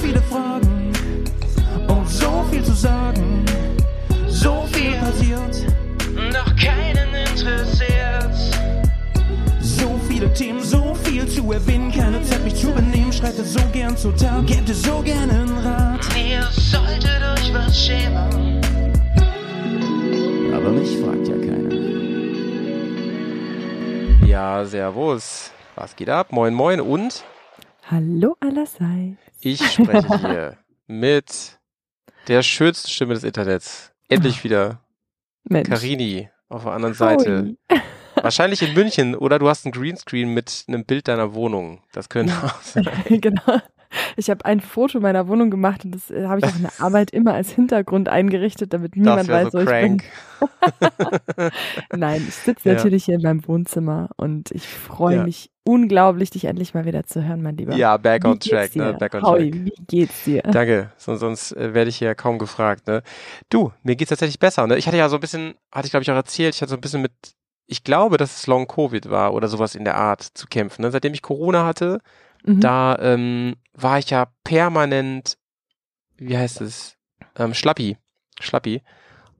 viele Fragen und so viel zu sagen. So viel passiert, doch keinen interessiert. So viele Themen, so viel zu erwähnen, keine Zeit mich zu benehmen. Schreitet so gern zu Tag, gebt es so gerne einen Rat. Ihr solltet euch was schämen. Aber mich fragt ja keiner. Ja, servus. Was geht ab? Moin, moin und Hallo allerseits. ich spreche hier mit der schönsten Stimme des Internets. Endlich wieder. Mensch. Karini auf der anderen Seite. Wahrscheinlich in München oder du hast ein Greenscreen mit einem Bild deiner Wohnung. Das könnte auch sein. genau. Ich habe ein Foto meiner Wohnung gemacht und das äh, habe ich auch in der Arbeit immer als Hintergrund eingerichtet, damit niemand weiß, so wo ich bin. Nein, ich sitze Ja. natürlich hier in meinem Wohnzimmer und ich freue Ja. mich unglaublich, dich endlich mal wieder zu hören, mein Lieber. Ja, back on track, dir? ne? Back on Howie, track. wie geht's dir? Danke, sonst, sonst äh, werde ich hier kaum gefragt. Ne? Du, mir geht's tatsächlich besser. Ne? Ich hatte ja so ein bisschen, hatte ich glaube ich auch erzählt, ich hatte so ein bisschen mit, ich glaube, dass es Long Covid war oder sowas in der Art zu kämpfen. Ne? Seitdem ich Corona hatte, Mhm. da ähm, war ich ja permanent, wie heißt es, ähm, Schlappi, Schlappi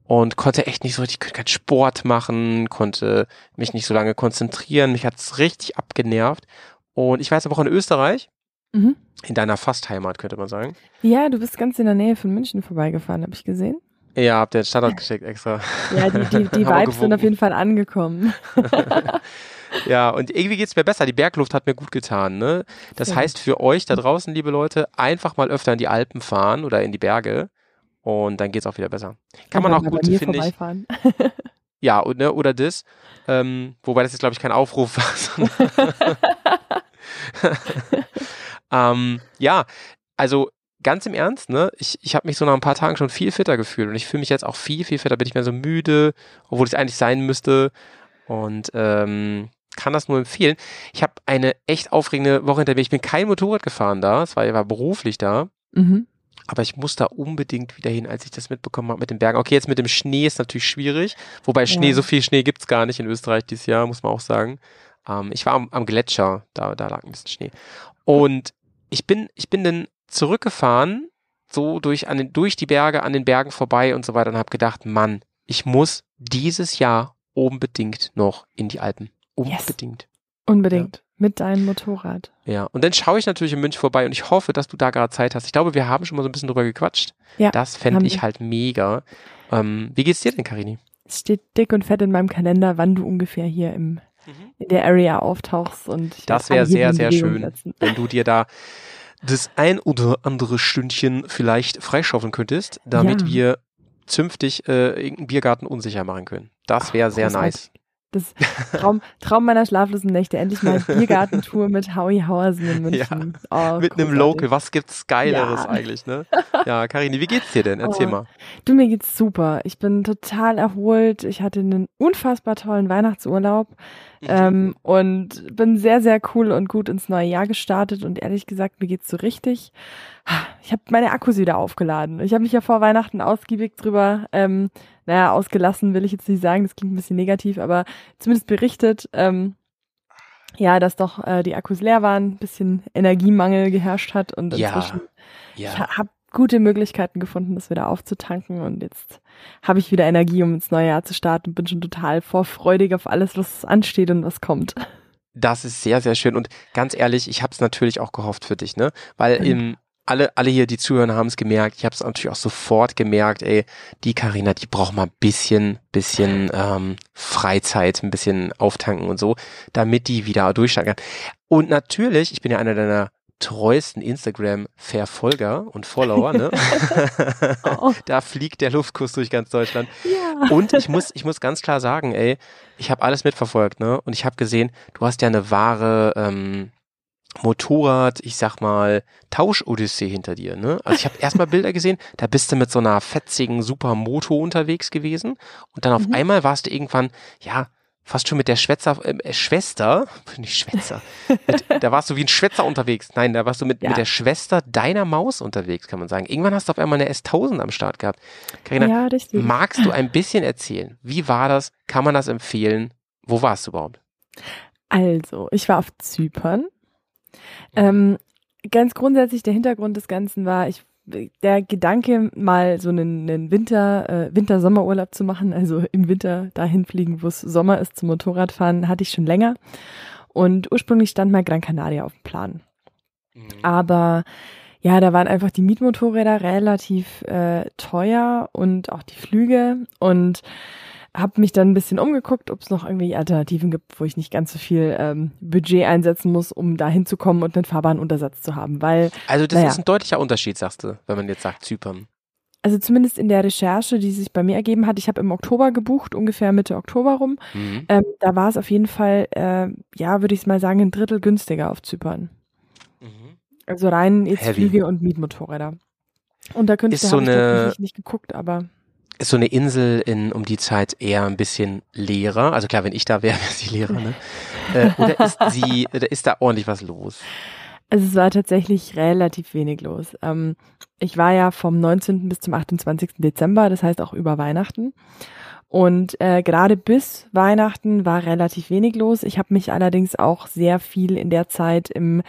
und konnte echt nicht so richtig, konnte keinen Sport machen, konnte mich nicht so lange konzentrieren, mich hat's richtig abgenervt. Und ich war jetzt eine Woche in Österreich, Mhm. in deiner Fastheimat, könnte man sagen. Ja, du bist ganz in der Nähe von München vorbeigefahren, habe ich gesehen. Ja, hab dir den Standort geschickt extra. Ja, die, die, die Vibes sind auf jeden Fall angekommen. Ja, und irgendwie geht's mir besser. Die Bergluft hat mir gut getan. Ne? Das Sehr heißt für euch da draußen, liebe Leute, einfach mal öfter in die Alpen fahren oder in die Berge und dann geht's auch wieder besser. Kann man auch gut, finde ich. Ja, und, ne, oder das. Ähm, wobei das jetzt, glaube ich, kein Aufruf war. ähm, ja, also ganz im Ernst, ne? Ich, ich habe mich so nach ein paar Tagen schon viel fitter gefühlt und ich fühle mich jetzt auch viel, viel fitter. Bin ich mehr so müde, obwohl ich eigentlich sein müsste. Und ähm, kann das nur empfehlen. Ich habe eine echt aufregende Woche hinter mir. Ich bin kein Motorrad gefahren da, es war, ich war beruflich da. Mhm. Aber ich muss da unbedingt wieder hin, als ich das mitbekommen habe mit den Bergen. Okay, jetzt mit dem Schnee ist natürlich schwierig. Wobei Schnee, Ja. so viel Schnee gibt's gar nicht in Österreich dieses Jahr, muss man auch sagen. Ähm, ich war am, am Gletscher, da, da lag ein bisschen Schnee. Und ich bin, ich bin dann zurückgefahren, so durch, an den, durch die Berge, an den Bergen vorbei und so weiter und habe gedacht, Mann, ich muss dieses Jahr unbedingt noch in die Alpen. Yes. Unbedingt. Unbedingt. Mit deinem Motorrad. Ja, und dann schaue ich natürlich in München vorbei und ich hoffe, dass du da gerade Zeit hast. Ich glaube, wir haben schon mal so ein bisschen drüber gequatscht. Ja, Das fände ich wir. halt mega. Ähm, wie geht's dir denn, Karini? Es steht dick und fett in meinem Kalender, wann du ungefähr hier im, in der Area auftauchst. Und ich Das wäre sehr, sehr schön, setzen. wenn du dir da das ein oder andere Stündchen vielleicht freischaufeln könntest, damit Ja. wir zünftig äh, irgendeinen Biergarten unsicher machen können. Das wäre sehr nice. Das Traum, Traum meiner schlaflosen Nächte. Endlich mal Biergartentour mit Howie Hauersen in München. Oh, Mit einem. Local, was gibt's Geileres Ja. eigentlich, ne? Ja, Karini, wie geht's dir denn? Erzähl Oh. mal. Du, mir geht's super. Ich bin total erholt. Ich hatte einen unfassbar tollen Weihnachtsurlaub. Ähm, und bin sehr, sehr cool und gut ins neue Jahr gestartet. Und ehrlich gesagt, mir geht's so richtig. Ich habe meine Akkus wieder aufgeladen. Ich habe mich ja vor Weihnachten ausgiebig drüber, ähm, naja, ausgelassen will ich jetzt nicht sagen, das klingt ein bisschen negativ, aber zumindest berichtet, ähm, ja, dass doch äh, die Akkus leer waren, ein bisschen Energiemangel geherrscht hat und Ja. inzwischen ich Ja. habe gute Möglichkeiten gefunden, das wieder aufzutanken und jetzt habe ich wieder Energie, um ins neue Jahr zu starten und bin schon total vorfreudig auf alles, was ansteht und was kommt. Das ist sehr, sehr schön. Und ganz ehrlich, ich habe es natürlich auch gehofft für dich, ne? Weil Danke. im, alle, alle hier, die zuhören, haben es gemerkt. Ich habe es natürlich auch sofort gemerkt, ey, die Karina, die braucht mal ein bisschen, bisschen ähm, Freizeit, ein bisschen auftanken und so, damit die wieder durchstarten kann. Und natürlich, ich bin ja einer deiner treuesten Instagram-Verfolger und Follower, ne? Oh. da fliegt der Luftkuss durch ganz Deutschland. Ja. Und ich muss, ich muss ganz klar sagen, ey, ich habe alles mitverfolgt, ne? Und ich habe gesehen, du hast ja eine wahre ähm, Motorrad, ich sag mal, Tausch-Odyssee hinter dir, ne? Also ich habe erstmal Bilder gesehen, da bist du mit so einer fetzigen Supermoto unterwegs gewesen und dann auf Mhm. einmal warst du irgendwann, ja, fast schon mit der Schwätzer, äh, Schwester, nicht Schwätzer, mit, da warst du wie ein Schwätzer unterwegs. Nein, da warst du mit, Ja. mit der Schwester deiner Maus unterwegs, kann man sagen. Irgendwann hast du auf einmal eine S1000 am Start gehabt. Carina, ja, richtig. Magst du ein bisschen erzählen? Wie war das? Kann man das empfehlen? Wo warst du überhaupt? Also, ich war auf Zypern. Ähm, ganz grundsätzlich der Hintergrund des Ganzen war, ich der Gedanke, mal so einen, einen Winter, äh, Winter-Sommerurlaub zu machen, also im Winter dahin fliegen, wo es Sommer ist, zum Motorradfahren, hatte ich schon länger. Und ursprünglich stand mal Gran Canaria auf dem Plan. Mhm. Aber ja, da waren einfach die Mietmotorräder relativ äh, teuer und auch die Flüge und habe mich dann ein bisschen umgeguckt, ob es noch irgendwie Alternativen gibt, wo ich nicht ganz so viel ähm, Budget einsetzen muss, um da hinzukommen und einen Fahrbahnuntersatz zu haben. Weil, also das naja, ist ein deutlicher Unterschied, sagst du, wenn man jetzt sagt Zypern. Also zumindest in der Recherche, die sich bei mir ergeben hat, ich habe im Oktober gebucht, ungefähr Mitte Oktober rum. Mhm. Ähm, da war es auf jeden Fall, äh, ja, würde ich es mal sagen, ein Drittel günstiger auf Zypern. Mhm. Also rein jetzt Heavy. Flüge und Mietmotorräder. Und da könnte ich so eine, nicht geguckt, aber ist so eine Insel in um die Zeit eher ein bisschen leerer. Also klar, wenn ich da wäre, wäre sie leerer, ne? äh, oder ist sie, oder ist da ordentlich was los? Also es war tatsächlich relativ wenig los. Ähm, ich war ja vom 19. bis zum 28. Dezember, das heißt auch über Weihnachten. Und äh, gerade bis Weihnachten war relativ wenig los. Ich habe mich allerdings auch sehr viel in der Zeit im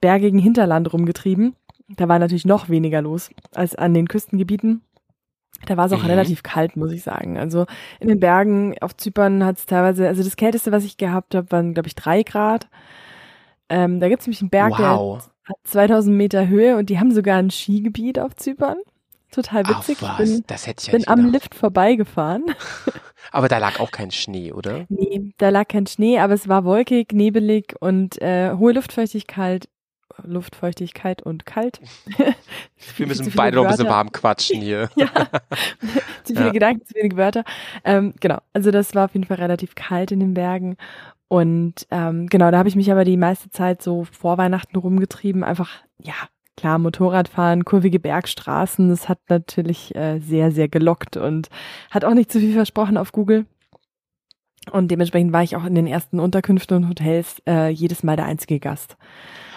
bergigen Hinterland rumgetrieben. Da war natürlich noch weniger los als an den Küstengebieten. Da war es auch mhm. relativ kalt, muss ich sagen. Also in den Bergen auf Zypern hat es teilweise, also das Kälteste, was ich gehabt habe, waren, glaube ich, drei Grad. Ähm, da gibt es nämlich einen Berg, wow. der hat 2000 Meter Höhe und die haben sogar ein Skigebiet auf Zypern. Total witzig. Ach, was? Ich bin, das hätte ich ja bin am Lift vorbeigefahren. Aber da lag auch kein Schnee, oder? Nee, da lag kein Schnee, aber es war wolkig, nebelig und äh, hohe Luftfeuchtigkeit, Luftfeuchtigkeit und kalt. Wir müssen beide noch ein bisschen warm quatschen hier. ja, zu viele ja. Gedanken, zu wenig Wörter. Ähm, genau, also das war auf jeden Fall relativ kalt in den Bergen. Und ähm, genau, da habe ich mich aber die meiste Zeit so vor Weihnachten rumgetrieben. Einfach, ja, klar, Motorradfahren, kurvige Bergstraßen, das hat natürlich äh, sehr, sehr gelockt und hat auch nicht zu viel versprochen auf Google. Und dementsprechend war ich auch in den ersten Unterkünften und Hotels äh, jedes Mal der einzige Gast.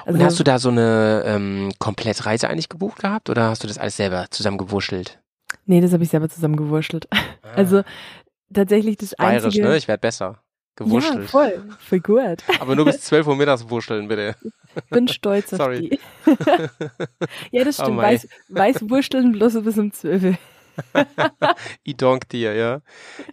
Also, und hast du da so eine ähm, Komplettreise eigentlich gebucht gehabt oder hast du das alles selber zusammengewurschtelt? Nee, das habe ich selber zusammengewurschtelt. Ah. Also tatsächlich das Bayerisch, einzige... ne? Ich werde besser. Gewurschtelt. Ja, voll. Voll gut. Aber nur bis 12 Uhr mittags wurschteln, bitte. Bin stolz auf Sorry. die. ja, das stimmt. Oh weiß, weiß wursteln bloß bis um 12 Uhr. I donk dir, ja.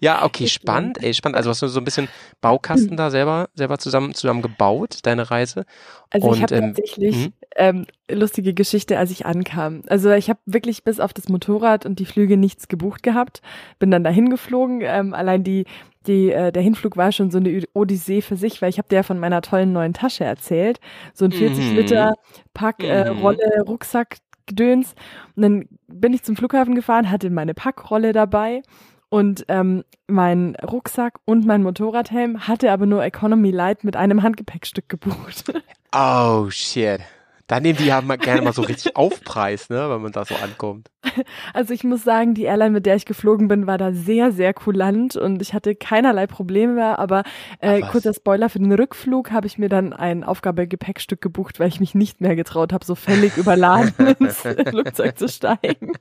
Ja, okay, spannend, ey, spannend. Also hast du so ein bisschen Baukasten da selber, selber zusammen, zusammen gebaut, deine Reise? Also Und, ich habe ähm, tatsächlich hm? ähm, lustige Geschichte, als ich ankam. Also ich habe wirklich bis auf das Motorrad und die Flüge nichts gebucht gehabt, bin dann dahin geflogen. Ähm, allein die die, äh, der Hinflug war schon so eine Odyssee für sich, weil ich habe dir von meiner tollen neuen Tasche erzählt. So ein 40 mhm. Liter Pack, äh, mhm. Rolle, Rucksack, Gedöns. Und dann bin ich zum Flughafen gefahren, hatte meine Packrolle dabei und ähm, mein Rucksack und mein Motorradhelm, hatte aber nur Economy Light mit einem Handgepäckstück gebucht. Oh shit. Da nehmen die ja mal, gerne mal so richtig Aufpreis, ne, wenn man da so ankommt. Also ich muss sagen, die Airline, mit der ich geflogen bin, war da sehr, sehr kulant und ich hatte keinerlei Probleme mehr. Aber äh, kurzer Spoiler, für den Rückflug habe ich mir dann ein Aufgabegepäckstück gebucht, weil ich mich nicht mehr getraut habe, so völlig überladen ins Flugzeug zu steigen.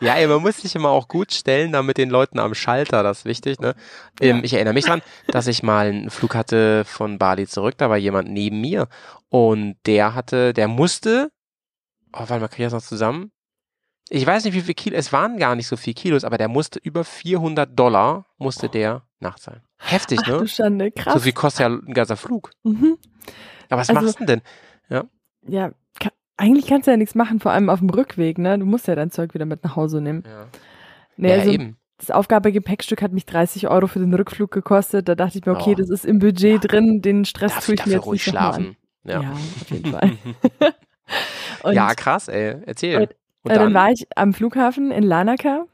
Ja, ey, man muss sich immer auch gut stellen, da mit den Leuten am Schalter, das ist wichtig. Ne? Ähm, ja. Ich erinnere mich dran, dass ich mal einen Flug hatte von Bali zurück, da war jemand neben mir und der hatte, der musste, oh, warte mal, kriege ich das noch zusammen? Ich weiß nicht, wie viel Kilo, es waren gar nicht so viel Kilos, aber der musste über 400 Dollar, musste der nachzahlen. Heftig, Ach, ne? Du Schande, krass. So viel kostet ja ein ganzer Flug. Mhm. Aber was also, machst du denn? Ja, ja kann, eigentlich kannst du ja nichts machen, vor allem auf dem Rückweg, ne? Du musst ja dein Zeug wieder mit nach Hause nehmen. Ja, nee, ja also, eben. Das Aufgabegepäckstück hat mich 30 Euro für den Rückflug gekostet. Da dachte ich mir, okay, Oh. das ist im Budget Ja. drin, den Stress Darf tue ich mir jetzt ruhig nicht nochmal an. Ja. Ja, auf jeden Fall. Ja, krass, ey. Erzähl. Und- Und dann dann? war ich am Flughafen in Larnaca,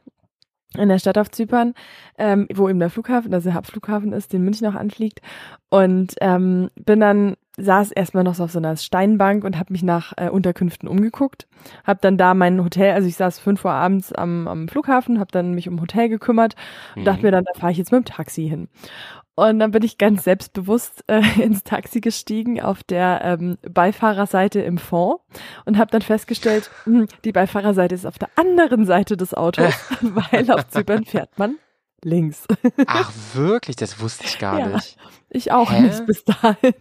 in der Stadt auf Zypern, ähm, wo eben der Flughafen, also der Hauptflughafen ist, den München auch anfliegt. Und ähm, bin dann, saß erstmal noch so auf so einer Steinbank und habe mich nach äh, Unterkünften umgeguckt. Habe dann da mein Hotel, also ich saß fünf Uhr abends am, am Flughafen, habe dann mich um Hotel gekümmert und dachte Mhm. mir dann, da fahre ich jetzt mit dem Taxi hin. Und dann bin ich ganz selbstbewusst äh, ins Taxi gestiegen auf der ähm, Beifahrerseite im Fond und habe dann festgestellt, hm, die Beifahrerseite ist auf der anderen Seite des Autos, weil auf Zypern fährt man links. Ach, wirklich? Das wusste ich gar Ja. nicht. Ich auch Hä? nicht bis dahin.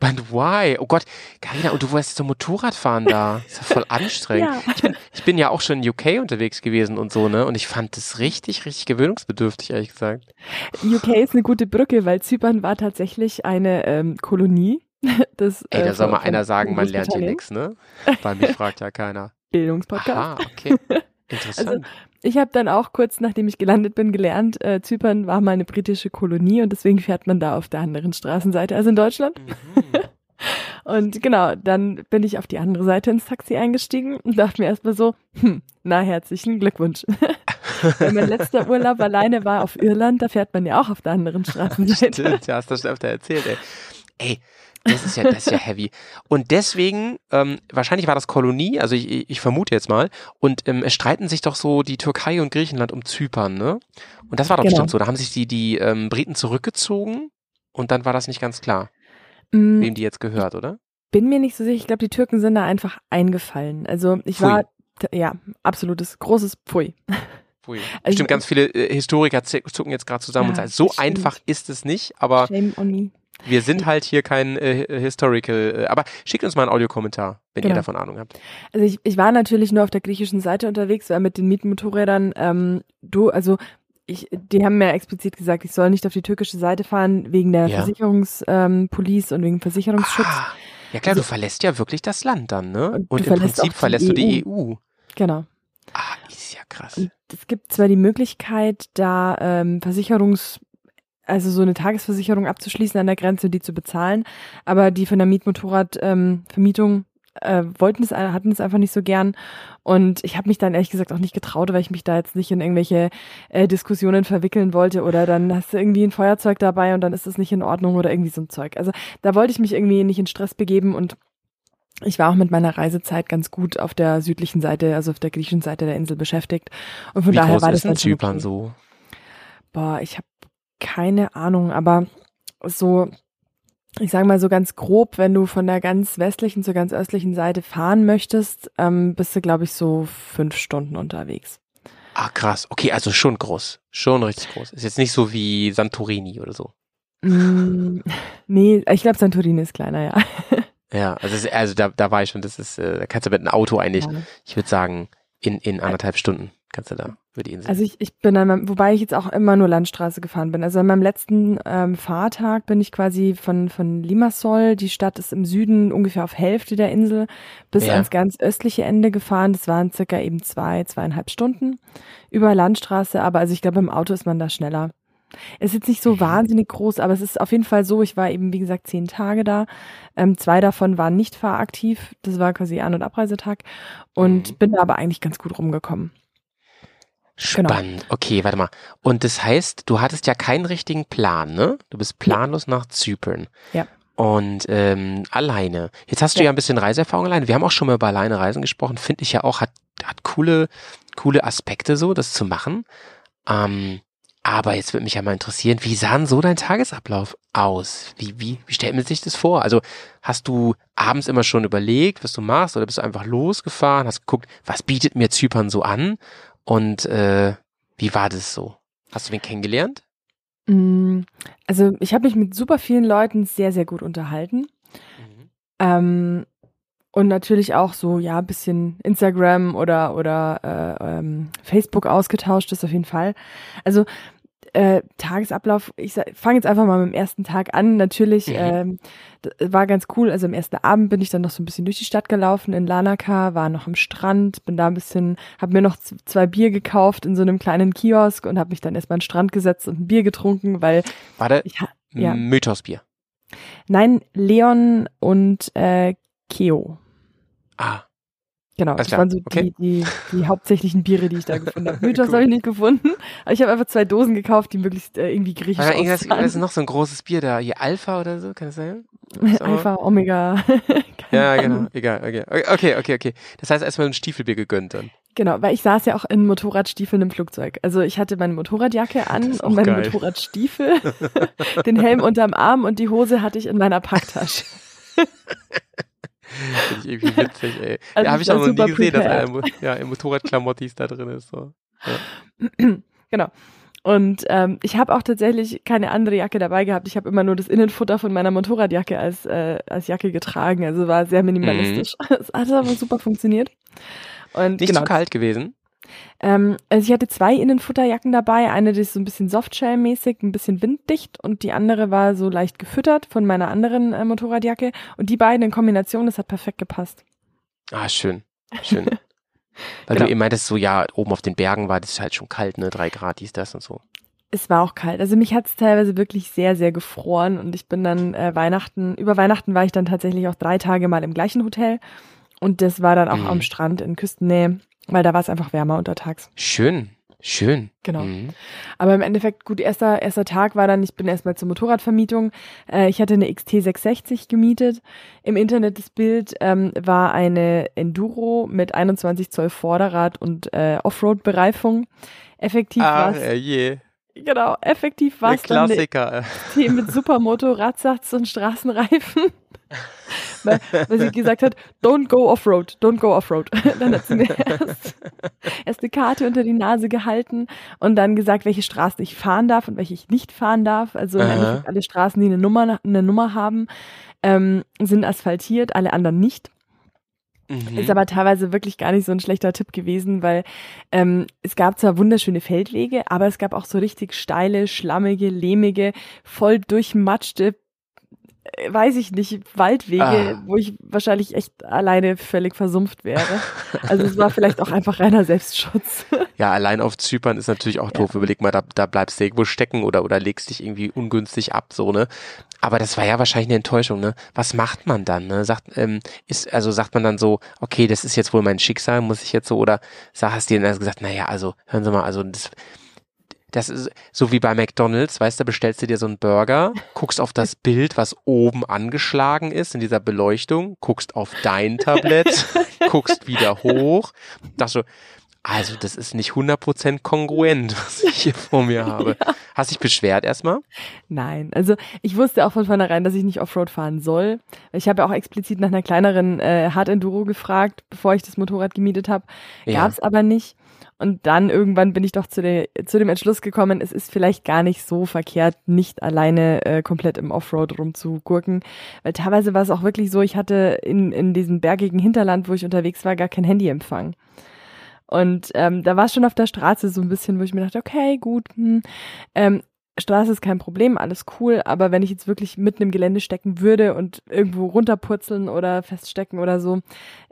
But why? Oh Gott, Carina, und du wolltest so Motorrad fahren da. ist ja voll anstrengend. Ja. Ich, bin, ich bin ja auch schon in UK unterwegs gewesen und so, ne? Und ich fand das richtig, richtig gewöhnungsbedürftig, ehrlich gesagt. UK ist eine gute Brücke, weil Zypern war tatsächlich eine ähm, Kolonie. Das, Ey, äh, da soll mal einer sagen, man lernt hier nichts, ne? Bei mir fragt ja keiner. Bildungspodcast. Aha, okay. Interessant. Ich habe dann auch kurz nachdem ich gelandet bin gelernt, äh, Zypern war mal eine britische Kolonie und deswegen fährt man da auf der anderen Straßenseite als in Deutschland. Mhm. Und genau, dann bin ich auf die andere Seite ins Taxi eingestiegen und dachte mir erstmal so, hm, na herzlichen Glückwunsch. Weil mein letzter Urlaub alleine war auf Irland, da fährt man ja auch auf der anderen Straßenseite. Stimmt, ja, hast du schon öfter erzählt, ey. Ey, das ist ja, das ist ja heavy. Und deswegen, ähm, wahrscheinlich war das Kolonie, also ich, ich vermute jetzt mal, und ähm, es streiten sich doch so die Türkei und Griechenland um Zypern, ne? Und das war doch Genau. bestimmt so. Da haben sich die, die ähm, Briten zurückgezogen und dann war das nicht ganz klar, Mm, wem die jetzt gehört, oder? bin mir nicht so sicher, ich glaube, die Türken sind da einfach eingefallen. Also ich Pfui. war, ja, absolutes, großes Pfui. Pfui. Also- Bestimmt ganz viele äh, Historiker zucken jetzt gerade zusammen und Ja, sagen, so stimmt. einfach ist es nicht, aber Shame on me. Wir sind halt hier kein äh, Historical, äh, aber schickt uns mal einen Audiokommentar, wenn ihr Genau. davon Ahnung habt. Also ich, ich war natürlich nur auf der griechischen Seite unterwegs, weil mit den Mietmotorrädern, ähm, du, also ich, die haben mir explizit gesagt, ich soll nicht auf die türkische Seite fahren, wegen der Ja. Versicherungspolice ähm, und wegen Versicherungsschutz. Ah, ja klar, Also- du verlässt ja wirklich das Land dann, ne? Und im Prinzip verlässt du die EU. Genau. Ah, ist ja krass. Und es gibt zwar die Möglichkeit, da ähm, Versicherungs, also so eine Tagesversicherung abzuschließen an der Grenze, die zu bezahlen, aber die von der Mietmotorradvermietung ähm, äh, wollten es, hatten es einfach nicht so gern. Und ich habe mich dann ehrlich gesagt auch nicht getraut, weil ich mich da jetzt nicht in irgendwelche äh, Diskussionen verwickeln wollte oder dann hast du irgendwie ein Feuerzeug dabei und dann ist das nicht in Ordnung oder irgendwie so ein Zeug. Also da wollte ich mich irgendwie nicht in Stress begeben und ich war auch mit meiner Reisezeit ganz gut auf der südlichen Seite, also auf der griechischen Seite der Insel beschäftigt. Und von Wie daher war das dann Zypern okay. so? Boah, ich habe keine Ahnung, aber so, ich sage mal so ganz grob, wenn du von der ganz westlichen zur ganz östlichen Seite fahren möchtest, ähm, bist du, glaube ich, so fünf Stunden unterwegs. Ah, krass. Okay, also schon groß. Schon richtig groß. Ist jetzt nicht so wie Santorini oder so. Mm, nee, ich glaube, Santorini ist kleiner, ja. Ja, also, ist, also da, da war ich schon, das ist, äh, da kannst du mit einem Auto eigentlich, ich würde sagen, in, in anderthalb Stunden kannst du da über die Insel. Also ich, ich bin an meinem, wobei ich jetzt auch immer nur Landstraße gefahren bin. Also an meinem letzten ähm, Fahrtag bin ich quasi von, von Limassol, die Stadt ist im Süden ungefähr auf Hälfte der Insel, bis Ja. ans ganz östliche Ende gefahren. Das waren circa eben zwei, zweieinhalb Stunden über Landstraße, aber also ich glaube, im Auto ist man da schneller. Es ist jetzt nicht so Mhm. wahnsinnig groß, aber es ist auf jeden Fall so, ich war eben, wie gesagt, zehn Tage da. Ähm, zwei davon waren nicht fahraktiv. Das war quasi An- und Abreisetag. Und Mhm. bin da aber eigentlich ganz gut rumgekommen. Genau. Spannend. Okay, warte mal. Und das heißt, du hattest ja keinen richtigen Plan, ne? Du bist planlos nach Zypern. Ja. Und ähm, alleine. Jetzt hast du Ja. ja ein bisschen Reiseerfahrung alleine. Wir haben auch schon mal über alleine Reisen gesprochen. Finde ich ja auch, hat, hat coole, coole Aspekte so, das zu machen. Ähm, aber jetzt würde mich ja mal interessieren, wie sah denn so dein Tagesablauf aus? Wie, wie, wie stellt man sich das vor? Also hast du abends immer schon überlegt, was du machst, oder bist du einfach losgefahren, hast geguckt, was bietet mir Zypern so an? Und äh, wie war das so? Hast du wen kennengelernt? Mm, Also ich habe mich mit super vielen Leuten sehr, sehr gut unterhalten. Ähm, und natürlich auch so, ja, ein bisschen Instagram oder, oder äh, ähm, Facebook ausgetauscht, das auf jeden Fall. Also äh, Tagesablauf, ich fange jetzt einfach mal mit dem ersten Tag an. Natürlich Mhm. ähm, war ganz cool. Also am ersten Abend bin ich dann noch so ein bisschen durch die Stadt gelaufen in Lanaka, war noch am Strand, bin da ein bisschen, habe mir noch zwei Bier gekauft in so einem kleinen Kiosk und habe mich dann erstmal an den Strand gesetzt und ein Bier getrunken, weil Warte, ich ja. Mythosbier. Nein, Leon und äh, Keo. Ah, Genau, das waren so okay. die, die, die hauptsächlichen Biere, die ich da gefunden habe. Mythos habe ich nicht gefunden, aber ich habe einfach zwei Dosen gekauft, die möglichst äh, irgendwie griechisch irgendwas, aussahen. was ist noch so ein großes Bier da? Hier Alpha oder so, kann das sein? so. Alpha, Omega. Keine Ja, Ahnung. genau, egal, okay. Okay, okay, okay. Das heißt erstmal ein Stiefelbier gegönnt dann. Genau, weil ich saß ja auch in Motorradstiefeln im Flugzeug. Also ich hatte meine Motorradjacke Das an und auch meine geil. Motorradstiefel, den Helm unterm Arm und die Hose hatte ich in meiner Packtasche. Finde ich irgendwie witzig, ey. Also ja, habe ich auch noch nie gesehen, dass prepared. einer im- ja, im Motorradklamottis da drin ist. So. genau. Und ähm, ich habe auch tatsächlich keine andere Jacke dabei gehabt. Ich habe immer nur das Innenfutter von meiner Motorradjacke als, äh, als Jacke getragen. Also war sehr minimalistisch. Mhm. Es hat aber super funktioniert. Und Nicht genau, zu kalt gewesen? Ähm, also ich hatte zwei Innenfutterjacken dabei. Eine, die ist so ein bisschen Softshell-mäßig, ein bisschen winddicht und die andere war so leicht gefüttert von meiner anderen äh, Motorradjacke. Und die beiden in Kombination, das hat perfekt gepasst. Ah, schön. Schön. Weil genau. du eben meintest, so ja, oben auf den Bergen war das halt schon kalt, ne? Drei Grad, dies, das und so. Es war auch kalt. Also mich hat es teilweise wirklich sehr, sehr gefroren und ich bin dann äh, Weihnachten, über Weihnachten war ich dann tatsächlich auch drei Tage mal im gleichen Hotel und das war dann auch mhm. am Strand in Küstennähe, weil da war es einfach wärmer untertags. Schön. Schön. Genau. Mhm. Aber im Endeffekt, gut, erster, erster Tag war dann, ich bin erstmal zur Motorradvermietung. Äh, ich hatte eine XT660 gemietet. Im Internet das Bild ähm, war eine Enduro mit 21 Zoll Vorderrad und äh, Offroad-Bereifung. Effektiv ah, war je. Genau, effektiv war es dann Klassiker. Eine mit Supermoto, Radsatz und Straßenreifen weil, weil sie gesagt hat, don't go off-road, don't go off-road. Dann hat sie mir erst, erst eine Karte unter die Nase gehalten und dann gesagt, welche Straßen ich fahren darf und welche ich nicht fahren darf. Also alle Straßen, die eine Nummer, eine Nummer haben, ähm, sind asphaltiert, alle anderen nicht. Mhm. Ist aber teilweise wirklich gar nicht so ein schlechter Tipp gewesen, weil ähm, es gab zwar wunderschöne Feldwege, aber es gab auch so richtig steile, schlammige, lehmige, voll durchmatschte weiß ich nicht, Waldwege, ah. wo ich wahrscheinlich echt alleine völlig versumpft wäre. Also es war vielleicht auch einfach reiner Selbstschutz. Ja, allein auf Zypern ist natürlich auch doof. Ja. Überleg mal, da, da bleibst du irgendwo stecken oder, oder legst dich irgendwie ungünstig ab, so, ne? Aber das war ja wahrscheinlich eine Enttäuschung, ne? Was macht man dann, ne? Sagt, ähm, ist, also sagt man dann so, okay, das ist jetzt wohl mein Schicksal, muss ich jetzt so, oder sag, hast du dir dann gesagt, naja, also, hören Sie mal, also das, das ist so wie bei McDonalds, weißt du, bestellst du dir so einen Burger, guckst auf das Bild, was oben angeschlagen ist in dieser Beleuchtung, guckst auf dein Tablett, guckst wieder hoch, dachte so, also das ist nicht 100% kongruent, was ich hier vor mir habe. Ja. Hast dich beschwert erstmal? Nein, also ich wusste auch von vornherein, dass ich nicht Offroad fahren soll. Ich habe ja auch explizit nach einer kleineren äh, Hard Enduro gefragt, bevor ich das Motorrad gemietet habe. Ja. Gab es aber nicht. Und dann irgendwann bin ich doch zu, der, zu dem Entschluss gekommen, es ist vielleicht gar nicht so verkehrt, nicht alleine äh, komplett im Offroad rumzugurken. Weil teilweise war es auch wirklich so, ich hatte in, in diesem bergigen Hinterland, wo ich unterwegs war, gar kein Handyempfang. Und ähm, da war es schon auf der Straße so ein bisschen, wo ich mir dachte, okay, gut, hm, ähm, Straße ist kein Problem, alles cool, aber wenn ich jetzt wirklich mitten im Gelände stecken würde und irgendwo runterpurzeln oder feststecken oder so,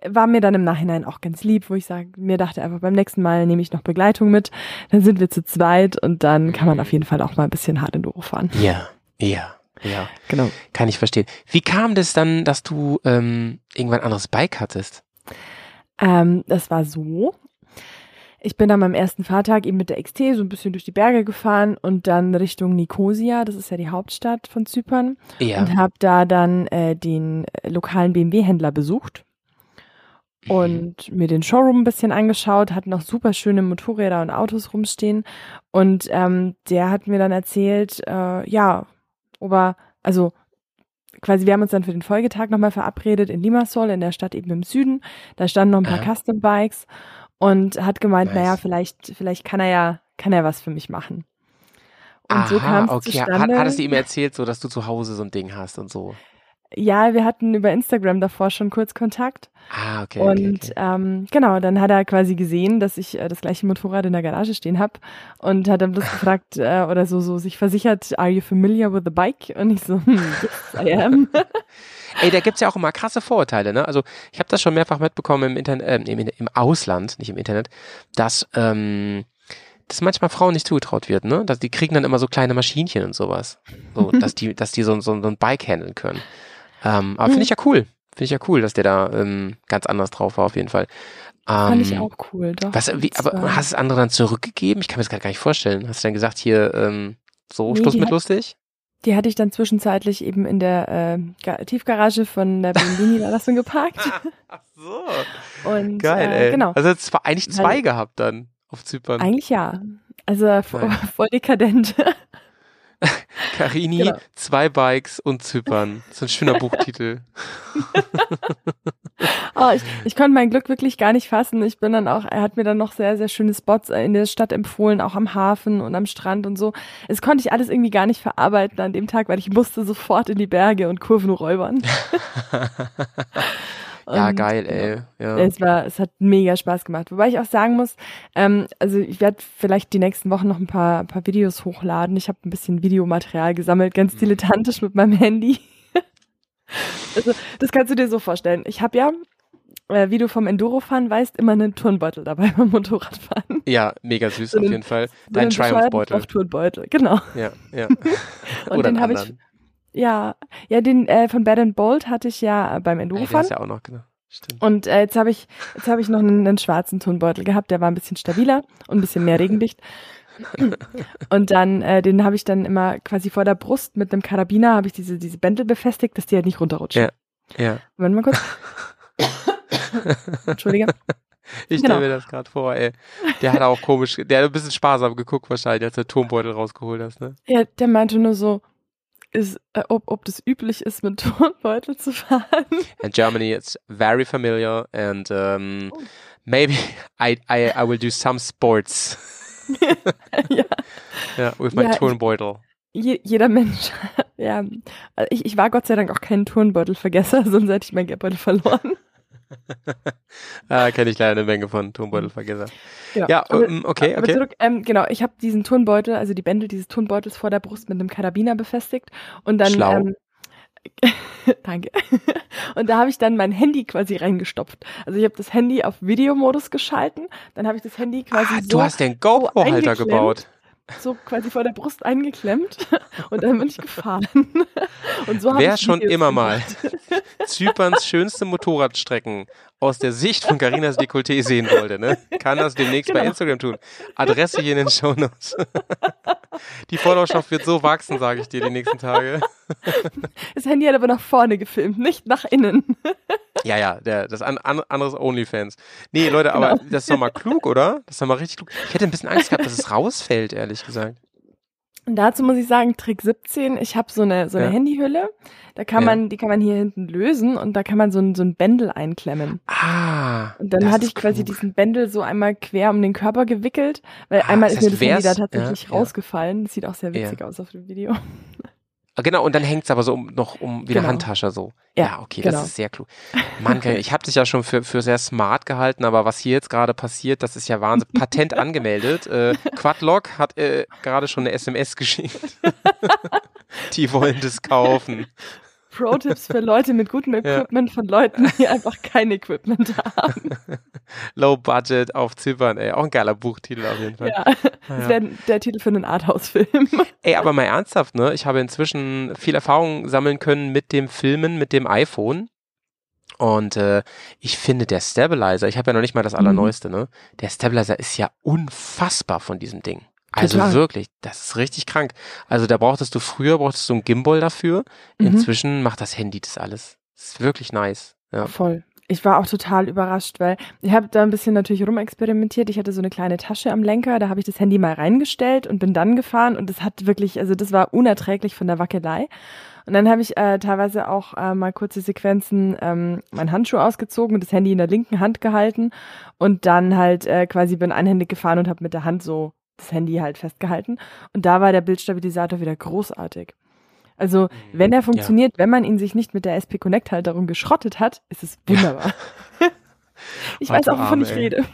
war mir dann im Nachhinein auch ganz lieb, wo ich sage, mir dachte einfach beim nächsten Mal nehme ich noch Begleitung mit, dann sind wir zu zweit und dann kann man auf jeden Fall auch mal ein bisschen hart in Enduro fahren. Ja, ja. Ja, genau. Kann ich verstehen. Wie kam das dann, dass du ähm, irgendwann ein anderes Bike hattest? Ähm, das war so. Ich bin dann am ersten Fahrtag eben mit der XT so ein bisschen durch die Berge gefahren und dann Richtung Nikosia, das ist ja die Hauptstadt von Zypern, ja. und habe da dann äh, den lokalen BMW-Händler besucht mhm. und mir den Showroom ein bisschen angeschaut, hat noch super schöne Motorräder und Autos rumstehen und ähm, der hat mir dann erzählt, äh, ja, aber also quasi, wir haben uns dann für den Folgetag nochmal verabredet in Limassol, in der Stadt eben im Süden. Da standen noch ein paar ja. Custom Bikes und hat gemeint, nice. naja, vielleicht, vielleicht kann er ja, kann er was für mich machen. Und Aha, so kam es okay. zustande. Hat, hattest du ihm erzählt, so dass du zu Hause so ein Ding hast und so? Ja, wir hatten über Instagram davor schon kurz Kontakt. Ah, okay. Und okay, okay. Ähm, genau, dann hat er quasi gesehen, dass ich äh, das gleiche Motorrad in der Garage stehen habe und hat dann bloß gefragt äh, oder so, so sich versichert, are you familiar with the bike? Und ich so, hm, yes, I am. Ey, da gibt's ja auch immer krasse Vorurteile, ne? Also ich habe das schon mehrfach mitbekommen im Internet, äh, im, im Ausland, nicht im Internet, dass ähm, dass manchmal Frauen nicht zugetraut wird, ne? Dass die kriegen dann immer so kleine Maschinchen und sowas. So, dass die, dass die so, so, so ein Bike handeln können. Ähm, aber finde ich ja cool. Finde ich ja cool, dass der da ähm, ganz anders drauf war, auf jeden Fall. Ähm, Fand ich auch cool, doch. Was, wie, aber hast du es andere dann zurückgegeben? Ich kann mir das gar nicht vorstellen. Hast du dann gesagt, hier, ähm, so, nee, Schluss mit lustig? Die hatte ich dann zwischenzeitlich eben in der äh, Tiefgarage von der BMW-Niederlassung geparkt. Ach so. Und, Geil, äh, ey. Genau. Also war eigentlich zwei Weil, gehabt dann auf Zypern. Eigentlich ja. Also voll, voll dekadent. Carini, Genau. zwei Bikes und Zypern. So ein schöner Buchtitel. Oh, ich, ich konnte mein Glück wirklich gar nicht fassen. Ich bin dann auch, er hat mir dann noch sehr, sehr schöne Spots in der Stadt empfohlen, auch am Hafen und am Strand und so. Es konnte ich alles irgendwie gar nicht verarbeiten an dem Tag, weil ich musste sofort in die Berge und Kurven räubern. ja, geil, ey. Ja. Es war, es hat mega Spaß gemacht. Wobei ich auch sagen muss, ähm, also ich werde vielleicht die nächsten Wochen noch ein paar, paar Videos hochladen. Ich habe ein bisschen Videomaterial gesammelt, ganz Mhm. dilettantisch mit meinem Handy. Also das kannst du dir so vorstellen. Ich habe ja, äh, wie du vom Endurofahren weißt, immer einen Turnbeutel dabei beim Motorradfahren. ja, mega süß So auf einen- jeden Fall. So Dein bescheuerten Triumph-Beutel. Stoff-Turnbeutel, genau. Ja, ja. Und Oder den habe ich, ja, ja, den äh, von Bad Bold hatte ich ja beim Endurofahren. hast du ja auch noch, genau. Stimmt. Und äh, jetzt habe ich, jetzt habe ich noch einen, einen schwarzen Turnbeutel gehabt, der war ein bisschen stabiler und ein bisschen mehr regendicht. Und dann, äh, den habe ich dann immer quasi vor der Brust mit einem Karabiner habe ich diese, diese Bändel befestigt, dass die halt nicht runterrutschen. Ja. Ja. Warte mal kurz. Entschuldige. Ich Genau. stelle mir das gerade vor, ey. Der hat auch komisch, der hat ein bisschen sparsam geguckt wahrscheinlich, als du den Turmbeutel rausgeholt hast, ne? Ja, der meinte nur so, ist, äh, ob, ob das üblich ist, mit Turnbeutel zu fahren. In Germany, it's very familiar and um, Oh. maybe I, I, I will do some sports ja. yeah, with my Ja, Turnbeutel. Je, jeder Mensch, ja. Also Ich, ich war Gott sei Dank auch kein Turnbeutelvergesser, sonst hätte ich meinen Geldbeutel verloren. Ah, kenne ich leider eine Menge von Turnbeutelvergesser. Genau. Ja, Aber- ähm, okay, Aber okay. zurück, ähm, genau, ich habe diesen Turnbeutel, also die Bändel dieses Turnbeutels vor der Brust mit einem Karabiner befestigt und dann ähm, Danke. Und da habe ich dann mein Handy quasi reingestopft. Also ich habe das Handy auf Videomodus geschalten, dann habe ich das Handy quasi Ah, so, du hast den GoPro-Halter gebaut. so quasi vor der Brust eingeklemmt und dann bin ich gefahren. Und so Wer schon Videos immer mal gemacht. Zyperns schönste Motorradstrecken aus der Sicht von Carinas Dekolleté sehen wollte, ne? kann das demnächst bei Genau. Instagram tun. Adresse hier in den Shownotes. Die Followerschaft wird so wachsen, sage ich dir, die nächsten Tage. Das Handy hat aber nach vorne gefilmt, nicht nach innen. Ja, ja, der, das an, an, anderes OnlyFans. Nee, Leute, aber Genau. das ist doch mal klug, oder? Das ist doch mal richtig klug. Ich hätte ein bisschen Angst gehabt, dass es rausfällt, ehrlich gesagt. Und dazu muss ich sagen, Trick 17, ich habe so eine, so eine Ja. Handyhülle, da kann Ja. man, die kann man hier hinten lösen und da kann man so ein, so ein Bändel einklemmen. Ah. Und dann hatte ich quasi klug. diesen Bändel so einmal quer um den Körper gewickelt, weil Ah, einmal ist mir das Handy da tatsächlich ja, rausgefallen. Das sieht auch sehr witzig aus auf dem Video. Ah, Genau, und dann hängt's aber so um, noch um wie eine Genau. Handtasche so. Ja, Ja, okay, genau. das ist sehr klug. Mann, ich habe dich ja schon für, für sehr smart gehalten, aber was hier jetzt gerade passiert, das ist ja Wahnsinn. Patent angemeldet. Äh, Quadlock hat äh, gerade schon eine SMS geschickt. Die wollen das kaufen. Pro-Tipps für Leute mit gutem Equipment von Leuten, die einfach kein Equipment haben. Low Budget auf Zypern, ey. Auch ein geiler Buchtitel auf jeden Fall. Ja, Ah, das ja. wäre der Titel für einen Arthouse-Film. Ey, aber mal ernsthaft, ne? Ich habe inzwischen viel Erfahrung sammeln können mit dem Filmen, mit dem iPhone. Und äh, ich finde, der Stabilizer, ich habe ja noch nicht mal das Mhm. Allerneueste, ne? Der Stabilizer ist ja unfassbar von diesem Ding. Also Total. wirklich, das ist richtig krank. Also da brauchtest du früher, brauchtest du einen Gimbal dafür. Mhm. Inzwischen macht das Handy das alles. Das ist wirklich nice. Ja. Voll. Ich war auch total überrascht, weil ich habe da ein bisschen natürlich rumexperimentiert. Ich hatte so eine kleine Tasche am Lenker, da habe ich das Handy mal reingestellt und bin dann gefahren und das hat wirklich, also das war unerträglich von der Wackelei. Und dann habe ich äh, teilweise auch äh, mal kurze Sequenzen ähm, meinen Handschuh ausgezogen und das Handy in der linken Hand gehalten und dann halt äh, quasi bin einhändig gefahren und habe mit der Hand so das Handy halt festgehalten. Und da war der Bildstabilisator wieder großartig. Also, wenn er funktioniert, wenn man ihn sich nicht mit der SP Connect Halterung geschrottet hat, ist es wunderbar. ich Oh, weiß auch, wovon ich rede.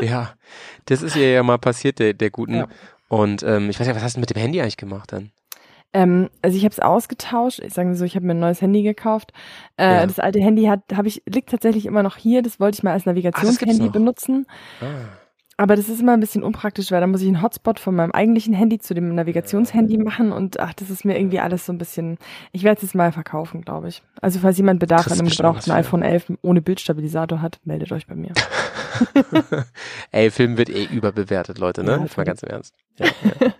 Ja, das ist ihr ja mal passiert, der, der Guten. Ja. Und ähm, ich weiß ja, was hast du mit dem Handy eigentlich gemacht dann? Ähm, also ich habe es ausgetauscht. Ich sage so, ich habe mir ein neues Handy gekauft. Äh, Ja. Das alte Handy hat, habe ich, liegt tatsächlich immer noch hier. Das wollte ich mal als gibt's Navigationshandy benutzen. Ah. Aber das ist immer ein bisschen unpraktisch, weil da muss ich einen Hotspot von meinem eigentlichen Handy zu dem Navigationshandy machen und ach, das ist mir irgendwie alles so ein bisschen. Ich werde es jetzt mal verkaufen, glaube ich. Also falls jemand Bedarf an einem gebrauchten iPhone 11 ohne Bildstabilisator hat, meldet euch bei mir. Ey, Film wird eh überbewertet, Leute, ne? Jetzt mal ganz im Ernst. Ja, ja.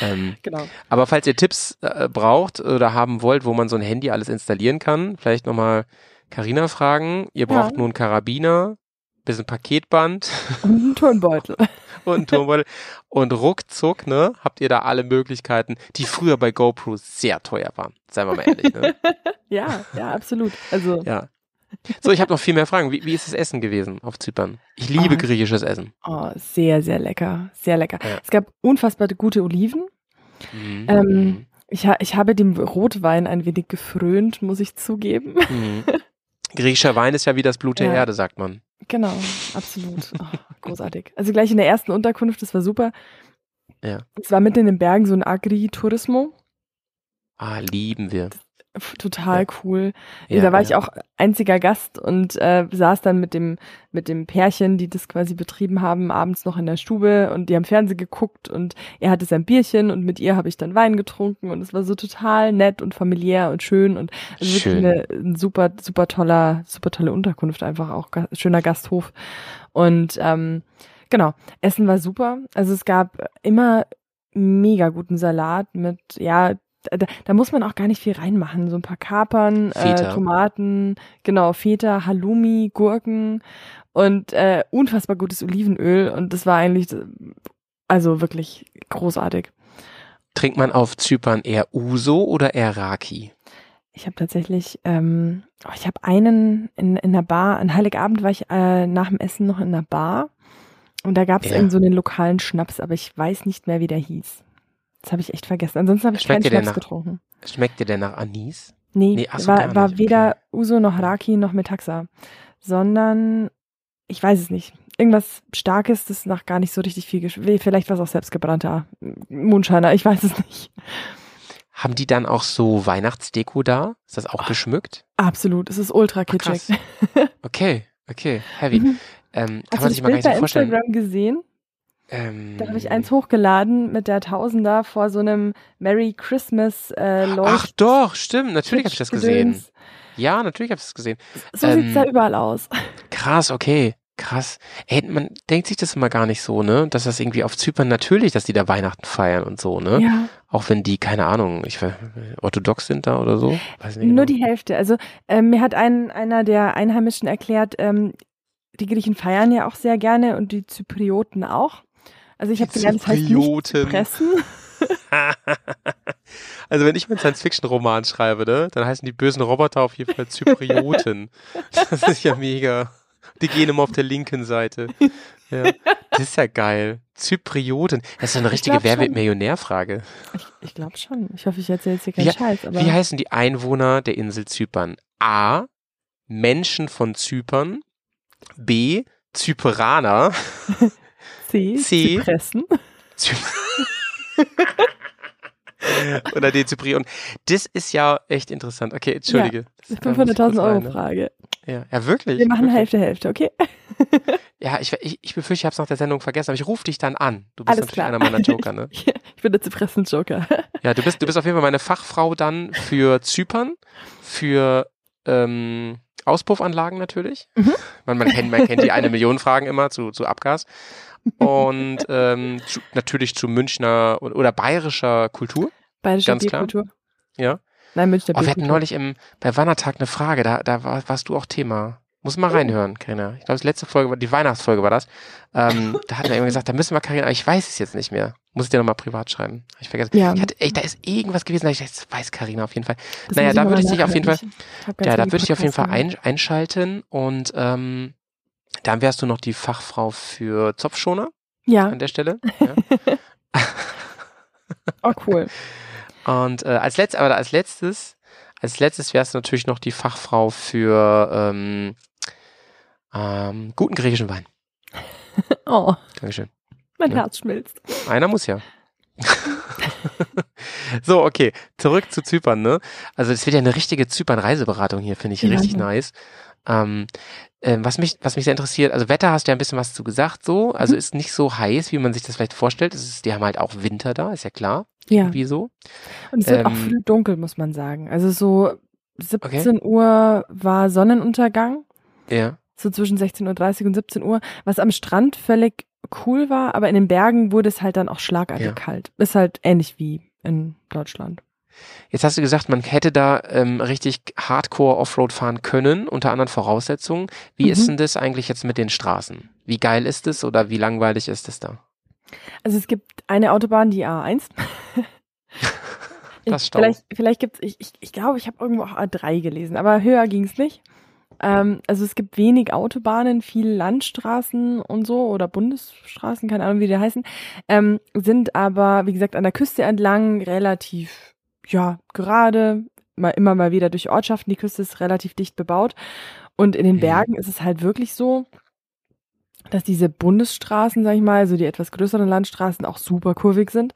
ähm, Genau. aber falls ihr Tipps äh, braucht oder haben wollt, wo man so ein Handy alles installieren kann, vielleicht nochmal Carina fragen. Ihr braucht Ja. nur einen Karabiner, bisschen Paketband Und ein Turnbeutel. und ein Turmbeutel. Und ruckzuck, ne, habt ihr da alle Möglichkeiten, die früher bei GoPro sehr teuer waren. Seien wir mal ehrlich, ne? Ja, ja, absolut. Also, Ja. So, ich habe noch viel mehr Fragen. Wie, wie ist das Essen gewesen auf Zypern? Ich liebe Ah. griechisches Essen. oh, sehr, sehr lecker. Sehr lecker. Ja. Es gab unfassbar gute Oliven. Mhm. Ähm, ich, ha ich habe dem Rotwein ein wenig gefrönt, muss ich zugeben. Mhm. Griechischer Wein ist ja wie das Blut der Ja. Erde, sagt man. Genau, absolut. Oh, großartig. Also gleich in der ersten Unterkunft, das war super. Ja. Es war mitten in den Bergen so ein Agri-Tourismo. Ah, lieben wir. Total cool. Ja, da war ich ja. auch einziger Gast und äh, saß dann mit dem, mit dem Pärchen, die das quasi betrieben haben, abends noch in der Stube und die haben Fernsehen geguckt und er hatte sein Bierchen und mit ihr habe ich dann Wein getrunken und es war so total nett und familiär und schön und also wirklich Schön. eine ein super, super toller, super tolle Unterkunft, einfach auch ga schöner Gasthof. Und ähm, genau, Essen war super. Also es gab immer mega guten Salat mit, ja, da, da muss man auch gar nicht viel reinmachen. So ein paar Kapern, äh. Tomaten, genau, Feta, Halloumi, Gurken und äh, unfassbar gutes Olivenöl. Und das war eigentlich, also wirklich großartig. Trinkt man auf Zypern eher Uso oder eher Raki? Ich habe tatsächlich, ähm, oh, ich habe einen in, in der Bar, an Heiligabend war ich äh, nach dem Essen noch in der Bar und da gab es Ja. irgend so einen lokalen Schnaps, aber ich weiß nicht mehr, wie der hieß. Das habe ich echt vergessen. Ansonsten habe ich Schmeckt keinen Schnaps nach- getrunken. Schmeckt dir der nach Anis? Nee, Nee, ach so, war, war weder okay. Uso noch Raki noch Metaxa, sondern ich weiß es nicht. Irgendwas Starkes, das nach gar nicht so richtig viel geschmeckt. Vielleicht war es auch selbstgebrannter Mundscheiner, ich weiß es nicht. Haben die dann auch so Weihnachtsdeko da? Ist das auch geschmückt? Absolut, es ist ultra Ach, kitschig. Okay, okay, heavy. Mhm. Ähm, kann Hast man sich mal gar nicht so vorstellen. Instagram gesehen? Ähm, Da habe ich eins hochgeladen mit der Tausender vor so einem Merry Christmas äh, Leucht Ach doch, stimmt, natürlich habe ich das gesehen. Ja, natürlich habe ich das gesehen. So Ähm, sieht's da überall aus. Krass, okay, krass. Ey, man denkt sich das immer gar nicht so, ne? Dass das irgendwie auf Zypern natürlich, dass die da Weihnachten feiern und so, ne? Ja, Auch wenn die, keine Ahnung, ich weiß, orthodox sind da oder so. Weiß nicht nur genau. die Hälfte. Also ähm, mir hat ein, einer der Einheimischen erklärt, ähm, die Griechen feiern ja auch sehr gerne und die Zyprioten auch. Also ich habe gelernt, heißt nicht pressen. also wenn ich mir einen Science-Fiction-Roman schreibe, ne, dann heißen die bösen Roboter auf jeden Fall Zyprioten. das ist ja mega. Die gehen immer auf der linken Seite. Ja. Das ist ja geil. Zyprioten. Das ist eine Ich richtige glaub Wer schon. wird Millionär-Frage. Ich, ich glaube schon. Ich hoffe, ich erzähle jetzt hier keinen Wie- Scheiß. Aber Wie heißen die Einwohner der Insel Zypern? A. Menschen von Zypern. B. Zyperaner. C, C. Zypressen. Zy Oder D. Zyprioten. Das ist ja echt interessant. Okay, entschuldige. Kurz 500.000 Euro? Frage. Ja, ja, wirklich. Wir machen wirklich. Hälfte, Hälfte, okay? Ja, ich, ich, ich befürchte, ich habe es nach der Sendung vergessen, aber ich rufe dich dann an. Du bist Alles natürlich klar. einer meiner Joker, ne? ich bin der Zypressen-Joker. Ja, du bist, du bist auf jeden Fall meine Fachfrau dann für Zypern, für ähm, Auspuffanlagen natürlich. Mhm. Man, man, kennt, man kennt die eine Million Fragen immer zu, zu Abgas. Und ähm, zu, natürlich zu Münchner oder, bayerischer Kultur. Bayerische Ganz klar. Bierkultur. Ja. Nein, Münchner Oh, wir hatten neulich im, bei Wannertag eine Frage, da, da war, warst du auch Thema. Muss mal reinhören, Karina. Ich glaube, die letzte Folge, war die Weihnachtsfolge war das. Ähm, da hatten wir immer gesagt, da müssen wir Karina, aber ich weiß es jetzt nicht mehr. Muss ich dir nochmal privat schreiben. Hab ich vergessen. Ja. Ich hatte, ey, da ist irgendwas gewesen, da ich das weiß Karina auf jeden Fall. Das naja, da würde ich dich auf jeden ganz Ja, da würde ich auf jeden Fall einschalten und ähm, dann wärst du noch die Fachfrau für Zopfschoner Ja, an der Stelle. Ja. oh cool. Und äh, als letztes, aber als letztes, als letztes wärst du natürlich noch die Fachfrau für ähm, ähm, guten griechischen Wein. Oh, Dankeschön. mein Ja. Herz schmilzt. Einer muss ja. so, okay, zurück zu Zypern, ne? Also es wird ja eine richtige Zypern-Reiseberatung hier, finde ich Ja. richtig nice. Ähm, ähm, was mich, was mich sehr interessiert, also Wetter hast du ja ein bisschen was zu gesagt, so, also Mhm. ist nicht so heiß, wie man sich das vielleicht vorstellt. Es ist, die haben halt auch Winter da, ist ja klar, Ja, wie so. und es wird auch ähm, früh dunkel, muss man sagen. Also so 17 Uhr war Sonnenuntergang, Ja. so zwischen 16.30 Uhr und 17 Uhr, was am Strand völlig cool war, aber in den Bergen wurde es halt dann auch schlagartig Ja. kalt. Ist halt ähnlich wie in Deutschland. Jetzt hast du gesagt, man hätte da ähm, richtig Hardcore Offroad fahren können, unter anderen Voraussetzungen. Wie Mhm. ist denn das eigentlich jetzt mit den Straßen? Wie geil ist es oder wie langweilig ist es da? Also es gibt eine Autobahn, die A1. Das ich, vielleicht vielleicht gibt's, ich, ich, ich glaube, ich habe irgendwo auch A3 gelesen, aber höher ging's nicht. Ähm, also es gibt wenig Autobahnen, viel Landstraßen und so oder Bundesstraßen, keine Ahnung, wie die heißen, ähm, sind aber, wie gesagt, an der Küste entlang relativ, ja, gerade, mal, immer mal wieder durch Ortschaften. Die Küste ist relativ dicht bebaut. Und in den Mhm. Bergen ist es halt wirklich so, dass diese Bundesstraßen, sag ich mal, also die etwas größeren Landstraßen auch super kurvig sind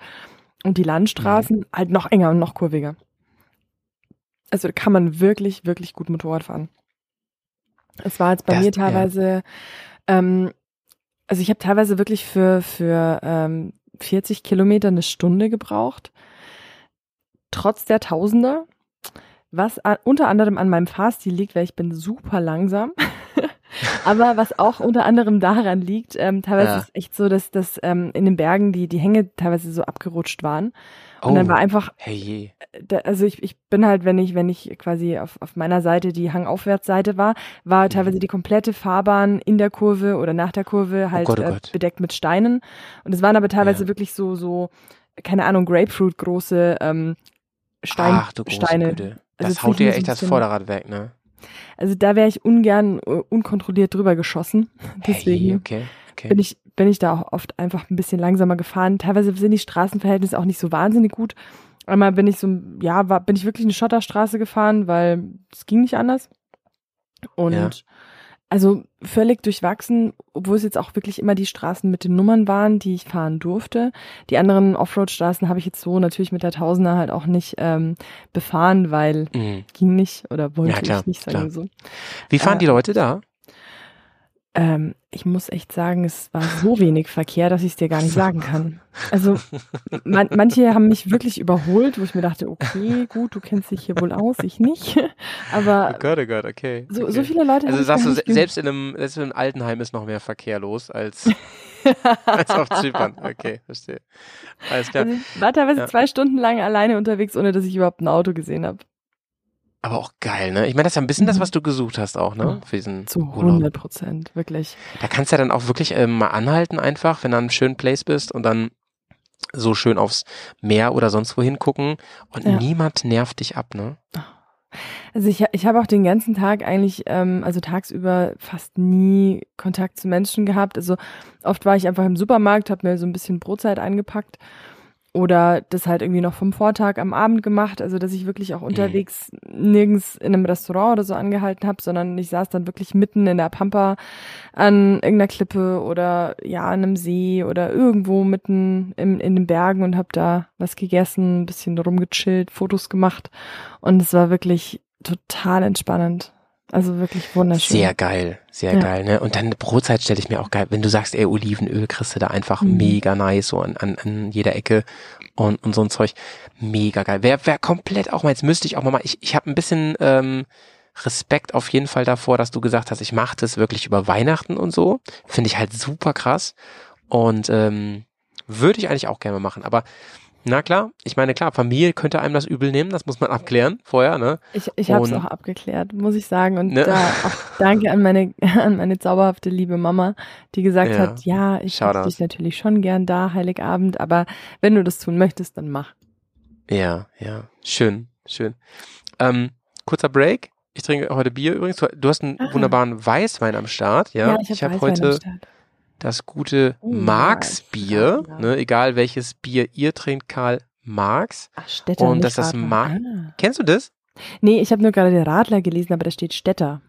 und die Landstraßen halt noch enger und noch kurviger. Also kann man wirklich, wirklich gut Motorrad fahren. Es war jetzt bei Das- mir ja. teilweise, ähm, also ich habe teilweise wirklich für, für ähm, 40 Kilometer eine Stunde gebraucht, trotz der Tausender, was an, unter anderem an meinem Fahrstil liegt, weil ich bin super langsam. Aber was auch unter anderem daran liegt, ähm, teilweise Ja. ist es echt so, dass, dass ähm, in den Bergen die, die Hänge teilweise so abgerutscht waren. Und dann war einfach, hey je. da, also ich, ich bin halt, wenn ich, wenn ich quasi auf, auf meiner Seite die Hangaufwärtsseite war, war teilweise die komplette Fahrbahn in der Kurve oder nach der Kurve halt Gott, oh äh, bedeckt mit Steinen. Und es waren aber teilweise Ja. wirklich so, so, keine Ahnung, Grapefruit große ähm, Stein, Ach du Steine. Güte. Also Das haut zwischen dir echt das Vorderrad weg, ne? Also da wäre ich ungern äh, unkontrolliert drüber geschossen. Deswegen Hey, okay, okay. bin ich, bin ich da auch oft einfach ein bisschen langsamer gefahren. Teilweise sind die Straßenverhältnisse auch nicht so wahnsinnig gut. Einmal bin ich so, ja, war, bin ich wirklich eine Schotterstraße gefahren, weil es ging nicht anders. Und Ja. Also völlig durchwachsen, obwohl es jetzt auch wirklich immer die Straßen mit den Nummern waren, die ich fahren durfte. Die anderen Offroad-Straßen habe ich jetzt so natürlich mit der Tausender halt auch nicht ähm, befahren, weil Mhm. ging nicht oder wollte Ja, klar, ich nicht, sagen klar. so. Wie fahren Äh, die Leute da? Ähm, ich muss echt sagen, es war so wenig Verkehr, dass ich es dir gar nicht sagen kann. Also man, manche haben mich wirklich überholt, wo ich mir dachte, okay, gut, du kennst dich hier wohl aus, ich nicht. Aber Gott, oh Gott, okay. so, okay. so viele Leute Also sagst du, selbst in einem, selbst in einem Altenheim ist noch mehr Verkehr los als, als auf Zypern. Okay, verstehe. Alles klar. Also ich war teilweise Ja. zwei Stunden lang alleine unterwegs, ohne dass ich überhaupt ein Auto gesehen habe. Aber auch geil, ne? Ich meine, das ist ja ein bisschen das, Mhm. was du gesucht hast auch, ne? Für diesen Zu Urlaub. 100 Prozent, wirklich. Da kannst du ja dann auch wirklich ähm, mal anhalten einfach, wenn du an einem schönen Place bist und dann so schön aufs Meer oder sonst wohin gucken und Ja. niemand nervt dich ab, ne? Also ich, ich habe auch den ganzen Tag eigentlich, ähm, also tagsüber fast nie Kontakt zu Menschen gehabt. Also oft war ich einfach im Supermarkt, habe mir so ein bisschen Brotzeit eingepackt oder das halt irgendwie noch vom Vortag am Abend gemacht. Also dass ich wirklich auch unterwegs nirgends in einem Restaurant oder so angehalten habe, sondern ich saß dann wirklich mitten in der Pampa an irgendeiner Klippe oder ja an einem See oder irgendwo mitten im, in den Bergen und habe da was gegessen, ein bisschen rumgechillt, Fotos gemacht. Und es war wirklich total entspannend. Also wirklich wunderschön. Sehr geil, sehr Ja. geil, ne? Und dann Brotzeit stelle ich mir auch geil. Wenn du sagst, ey, Olivenöl kriegst du da einfach Mhm. mega nice, so an, an, an jeder Ecke und, und so ein Zeug. Mega geil. Wer, wer komplett auch mal, jetzt müsste ich auch mal, mal ich, ich habe ein bisschen ähm, Respekt auf jeden Fall davor, dass du gesagt hast, ich mache das wirklich über Weihnachten und so. Finde ich halt super krass. Und ähm, würde ich eigentlich auch gerne machen. Aber na klar, ich meine, klar, Familie könnte einem das übel nehmen, das muss man abklären vorher, ne? Ich, ich habe es auch abgeklärt, muss ich sagen. Und Ne? da auch danke an meine, an meine zauberhafte liebe Mama, die gesagt Ja. hat, ja, ich hätte dich natürlich schon gern da, Heiligabend, aber wenn du das tun möchtest, dann mach. Ja, ja. Schön, schön. Ähm, kurzer Break. Ich trinke heute Bier übrigens. Du- hast einen Ah. wunderbaren Weißwein am Start, ja. ich ich habe habe heute das gute Oh, Marx-Bier, ja. ne, egal welches Bier ihr trinkt, Karl Marx. Ach, Städter, Und dass das Radler. Mar- Ah. Kennst du das? Nee, ich habe nur gerade den Radler gelesen, aber da steht Städter.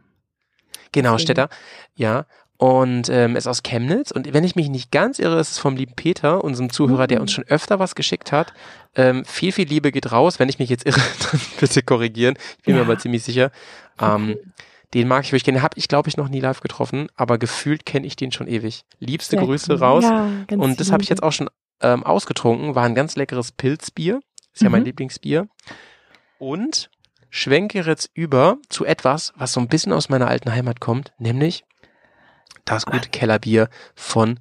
Genau. Städter. Ja. Und ähm, ist aus Chemnitz. Und wenn ich mich nicht ganz irre, ist es vom lieben Peter, unserem Zuhörer, der uns Mhm. schon öfter was geschickt hat. Ähm, viel, viel Liebe geht raus. Wenn ich mich jetzt irre, dann bitte korrigieren. Ich bin Ja. mir aber ziemlich sicher. Ähm, Cool. Den mag ich wirklich gerne. Habe ich, glaube ich, noch nie live getroffen, aber gefühlt kenne ich den schon ewig. Liebste Sehr Grüße cool. raus. Ja, Und das habe ich jetzt auch schon ähm, ausgetrunken. War ein ganz leckeres Pilzbier. Ist ja mein Mhm. Lieblingsbier. Und schwenke jetzt über zu etwas, was so ein bisschen aus meiner alten Heimat kommt, nämlich das gute Kellerbier von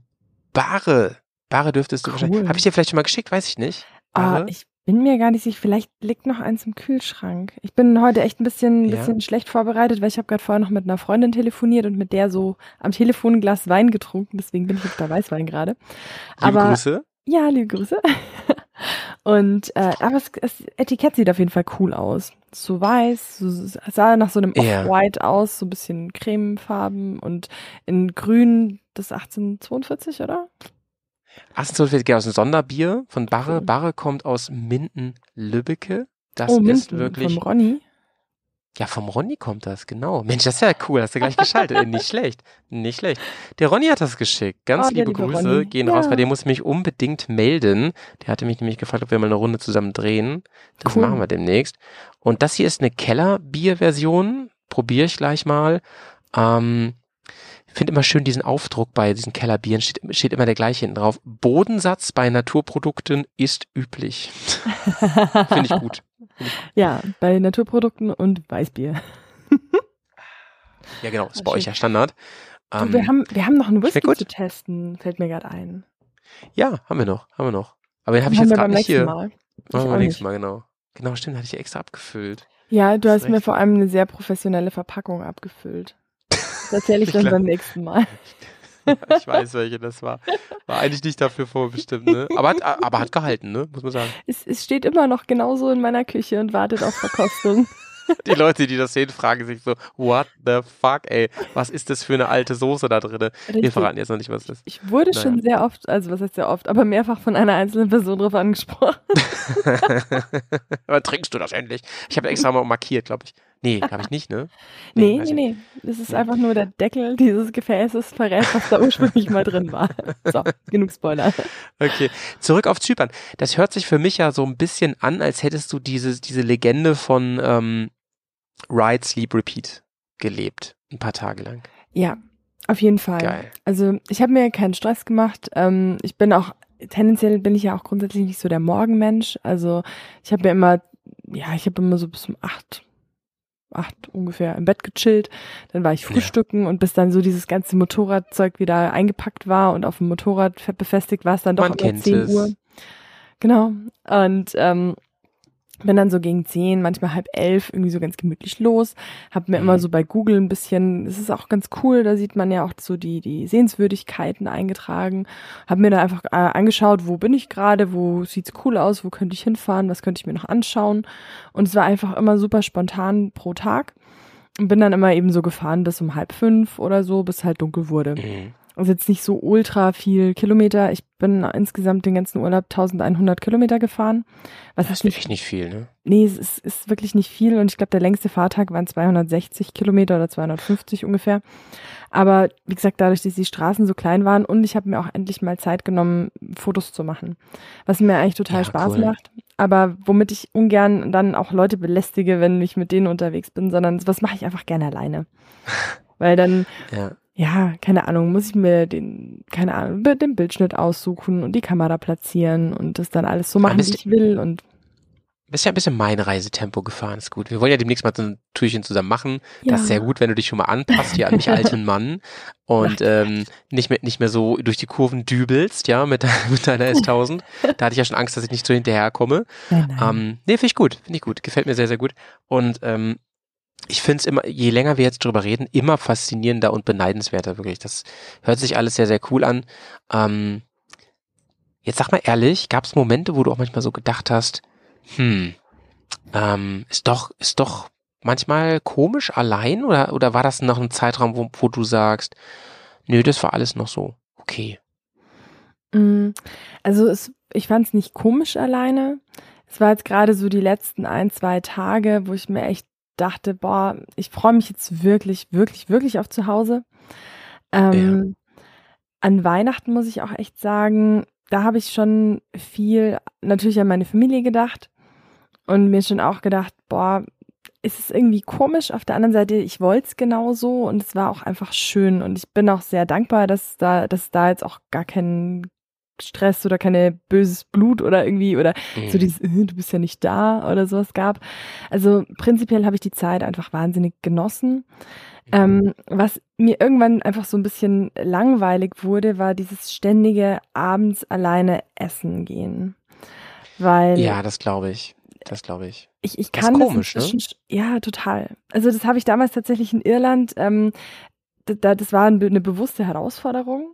Bare. Bare dürftest du Cool. wahrscheinlich. Habe ich dir vielleicht schon mal geschickt, weiß ich nicht. Ah, ich bin mir gar nicht sicher, vielleicht liegt noch eins im Kühlschrank. Ich bin heute echt ein bisschen, Ja. bisschen schlecht vorbereitet, weil ich habe gerade vorher noch mit einer Freundin telefoniert und mit der so am Telefon ein Glas Wein getrunken, deswegen bin ich jetzt bei Weißwein gerade. Liebe Aber Grüße. ja, liebe Grüße. Und äh, aber es, das Etikett sieht auf jeden Fall cool aus. So weiß, so, sah nach so einem. Off-White aus, so ein bisschen cremefarben und in Grün das 1842, oder? 1842 geht aus dem Sonderbier von Barre. Barre kommt aus Minden-Lübbecke. Das oh, ist Minden wirklich. vom Ronny. Ja, vom Ronny kommt das, genau. Mensch, das ist ja cool, hast du gleich geschaltet. Äh, nicht schlecht, nicht schlecht. Der Ronny hat das geschickt. Ganz Oh, liebe liebe Grüße Ronny. gehen raus, Ja. bei dem muss ich mich unbedingt melden. Der hatte mich nämlich gefragt, ob wir mal eine Runde zusammen drehen. Das Cool. machen wir demnächst. Und das hier ist eine Kellerbier-Version. Probiere ich gleich mal. Ähm, finde immer schön diesen Aufdruck bei diesen Kellerbieren, steht, steht immer der gleiche hinten drauf. Bodensatz bei Naturprodukten ist üblich. Finde ich gut. Ja, bei Naturprodukten und Weißbier. Ja, genau, ist bei euch ja Standard. Du, Ähm, wir, haben, wir haben noch einen Whisky zu testen, fällt mir gerade ein. Ja, haben wir noch, haben wir noch. Aber den habe ich jetzt gerade nicht hier. Mal. Machen wir beim nächsten. Mal, genau. Genau, stimmt, hatte ich ja extra abgefüllt. Ja, du Hast mir vor allem eine sehr professionelle Verpackung abgefüllt. Das erzähle ich Ich dann glaub- beim nächsten Mal. ich weiß, welche das war. War eigentlich nicht dafür vorbestimmt, ne? Aber hat, aber hat gehalten, ne? Muss man sagen. Es, es steht immer noch genauso in meiner Küche und wartet auf Verkostung. Die Leute, die das sehen, fragen sich so, what the fuck, ey? Was ist das für eine alte Soße da drinne? Wir verraten jetzt noch nicht, was das ist. Ich wurde Naja. schon sehr oft, also was heißt sehr oft, aber mehrfach von einer einzelnen Person drauf angesprochen. aber trinkst du das endlich? Ich habe extra mal markiert, glaube ich. Nee, habe ich nicht, ne? Nee, nee, ich nee. Das ist Nee. einfach nur der Deckel dieses Gefäßes verrät, was da ursprünglich mal drin war. So, genug Spoiler. Okay, zurück auf Zypern. Das hört sich für mich ja so ein bisschen an, als hättest du diese, diese Legende von ähm, Ride, Sleep, Repeat gelebt. Ein paar Tage lang. Ja, auf jeden Fall. Geil. Also ich habe mir keinen Stress gemacht. Ähm, ich bin auch, tendenziell bin ich ja auch grundsätzlich nicht so der Morgenmensch. Also ich habe mir immer, ja, ich habe immer so bis um acht, acht ungefähr im Bett gechillt. Dann war ich Ja. frühstücken und bis dann so dieses ganze Motorradzeug wieder eingepackt war und auf dem Motorrad fe- befestigt war es dann doch Man kennt 10 es. Uhr. Genau. Und ähm, bin dann so gegen zehn, manchmal halb elf irgendwie so ganz gemütlich los. Hab mir Mhm. immer so bei Google ein bisschen, es ist auch ganz cool, da sieht man ja auch so die, die Sehenswürdigkeiten eingetragen. Hab mir da einfach äh, angeschaut, wo bin ich gerade, wo sieht's cool aus, wo könnte ich hinfahren, was könnte ich mir noch anschauen. Und es war einfach immer super spontan pro Tag. Und bin dann immer eben so gefahren bis um halb fünf oder so, bis halt dunkel wurde. Mhm. Also jetzt nicht so ultra viel Kilometer. Ich bin insgesamt den ganzen Urlaub 1100 Kilometer gefahren. Was Das ist echt nicht viel, ne? Nee, es ist, ist wirklich nicht viel und ich glaube, der längste Fahrtag waren 260 Kilometer oder 250 ungefähr. Aber wie gesagt, dadurch, dass die Straßen so klein waren und ich habe mir auch endlich mal Zeit genommen, Fotos zu machen, was mir eigentlich total Ja, Spaß cool. macht. Aber womit ich ungern dann auch Leute belästige, wenn ich mit denen unterwegs bin, sondern was mache ich einfach gerne alleine. Weil dann Ja. Ja, keine Ahnung, muss ich mir den, keine Ahnung, den Bildschnitt aussuchen und die Kamera platzieren und das dann alles so machen, wie ich will und Bist ja ein bisschen mein Reisetempo gefahren, ist gut. Wir wollen ja demnächst mal so ein Türchen zusammen machen. ja. Das ist sehr gut, wenn du dich schon mal anpasst hier an mich alten Mann und ähm, nicht mehr nicht mehr so durch die Kurven dübelst, ja, mit, mit deiner S1000. Da hatte ich ja schon Angst, dass ich nicht so hinterherkomme. Nein, nein. Ähm, nee, finde ich gut, finde ich gut, gefällt mir sehr, sehr gut. Und ähm, ich finde es immer, je länger wir jetzt drüber reden, immer faszinierender und beneidenswerter, wirklich. Das hört sich alles sehr, sehr cool an. Ähm, jetzt sag mal ehrlich, gab es Momente, wo du auch manchmal so gedacht hast, hm, ähm, ist doch, ist doch manchmal komisch allein oder, oder war das noch ein Zeitraum, wo, wo du sagst, nö, das war alles noch so okay. Mm, Also es, ich fand es nicht komisch alleine. Es war jetzt gerade so die letzten ein, zwei Tage, wo ich mir echt dachte, boah, ich freue mich jetzt wirklich, wirklich, wirklich auf zu Hause. Ähm, An Weihnachten muss ich auch echt sagen, da habe ich schon viel natürlich an meine Familie gedacht und mir schon auch gedacht, boah, ist es irgendwie komisch. Auf der anderen Seite, ich wollte es genauso und es war auch einfach schön und ich bin auch sehr dankbar, dass da, dass da jetzt auch gar kein Stress oder keine böses Blut oder irgendwie oder Mhm. so dieses, äh, du bist ja nicht da oder sowas gab. Also prinzipiell habe ich die Zeit einfach wahnsinnig genossen. Ähm, was mir irgendwann einfach so ein bisschen langweilig wurde, war dieses ständige abends alleine essen gehen. Weil Ja, das glaube ich. Das glaube ich. ich, ich Das ist kann das, komisch, ne? ja, total. Also das habe ich damals tatsächlich in Irland, ähm, da, da, das war eine bewusste Herausforderung.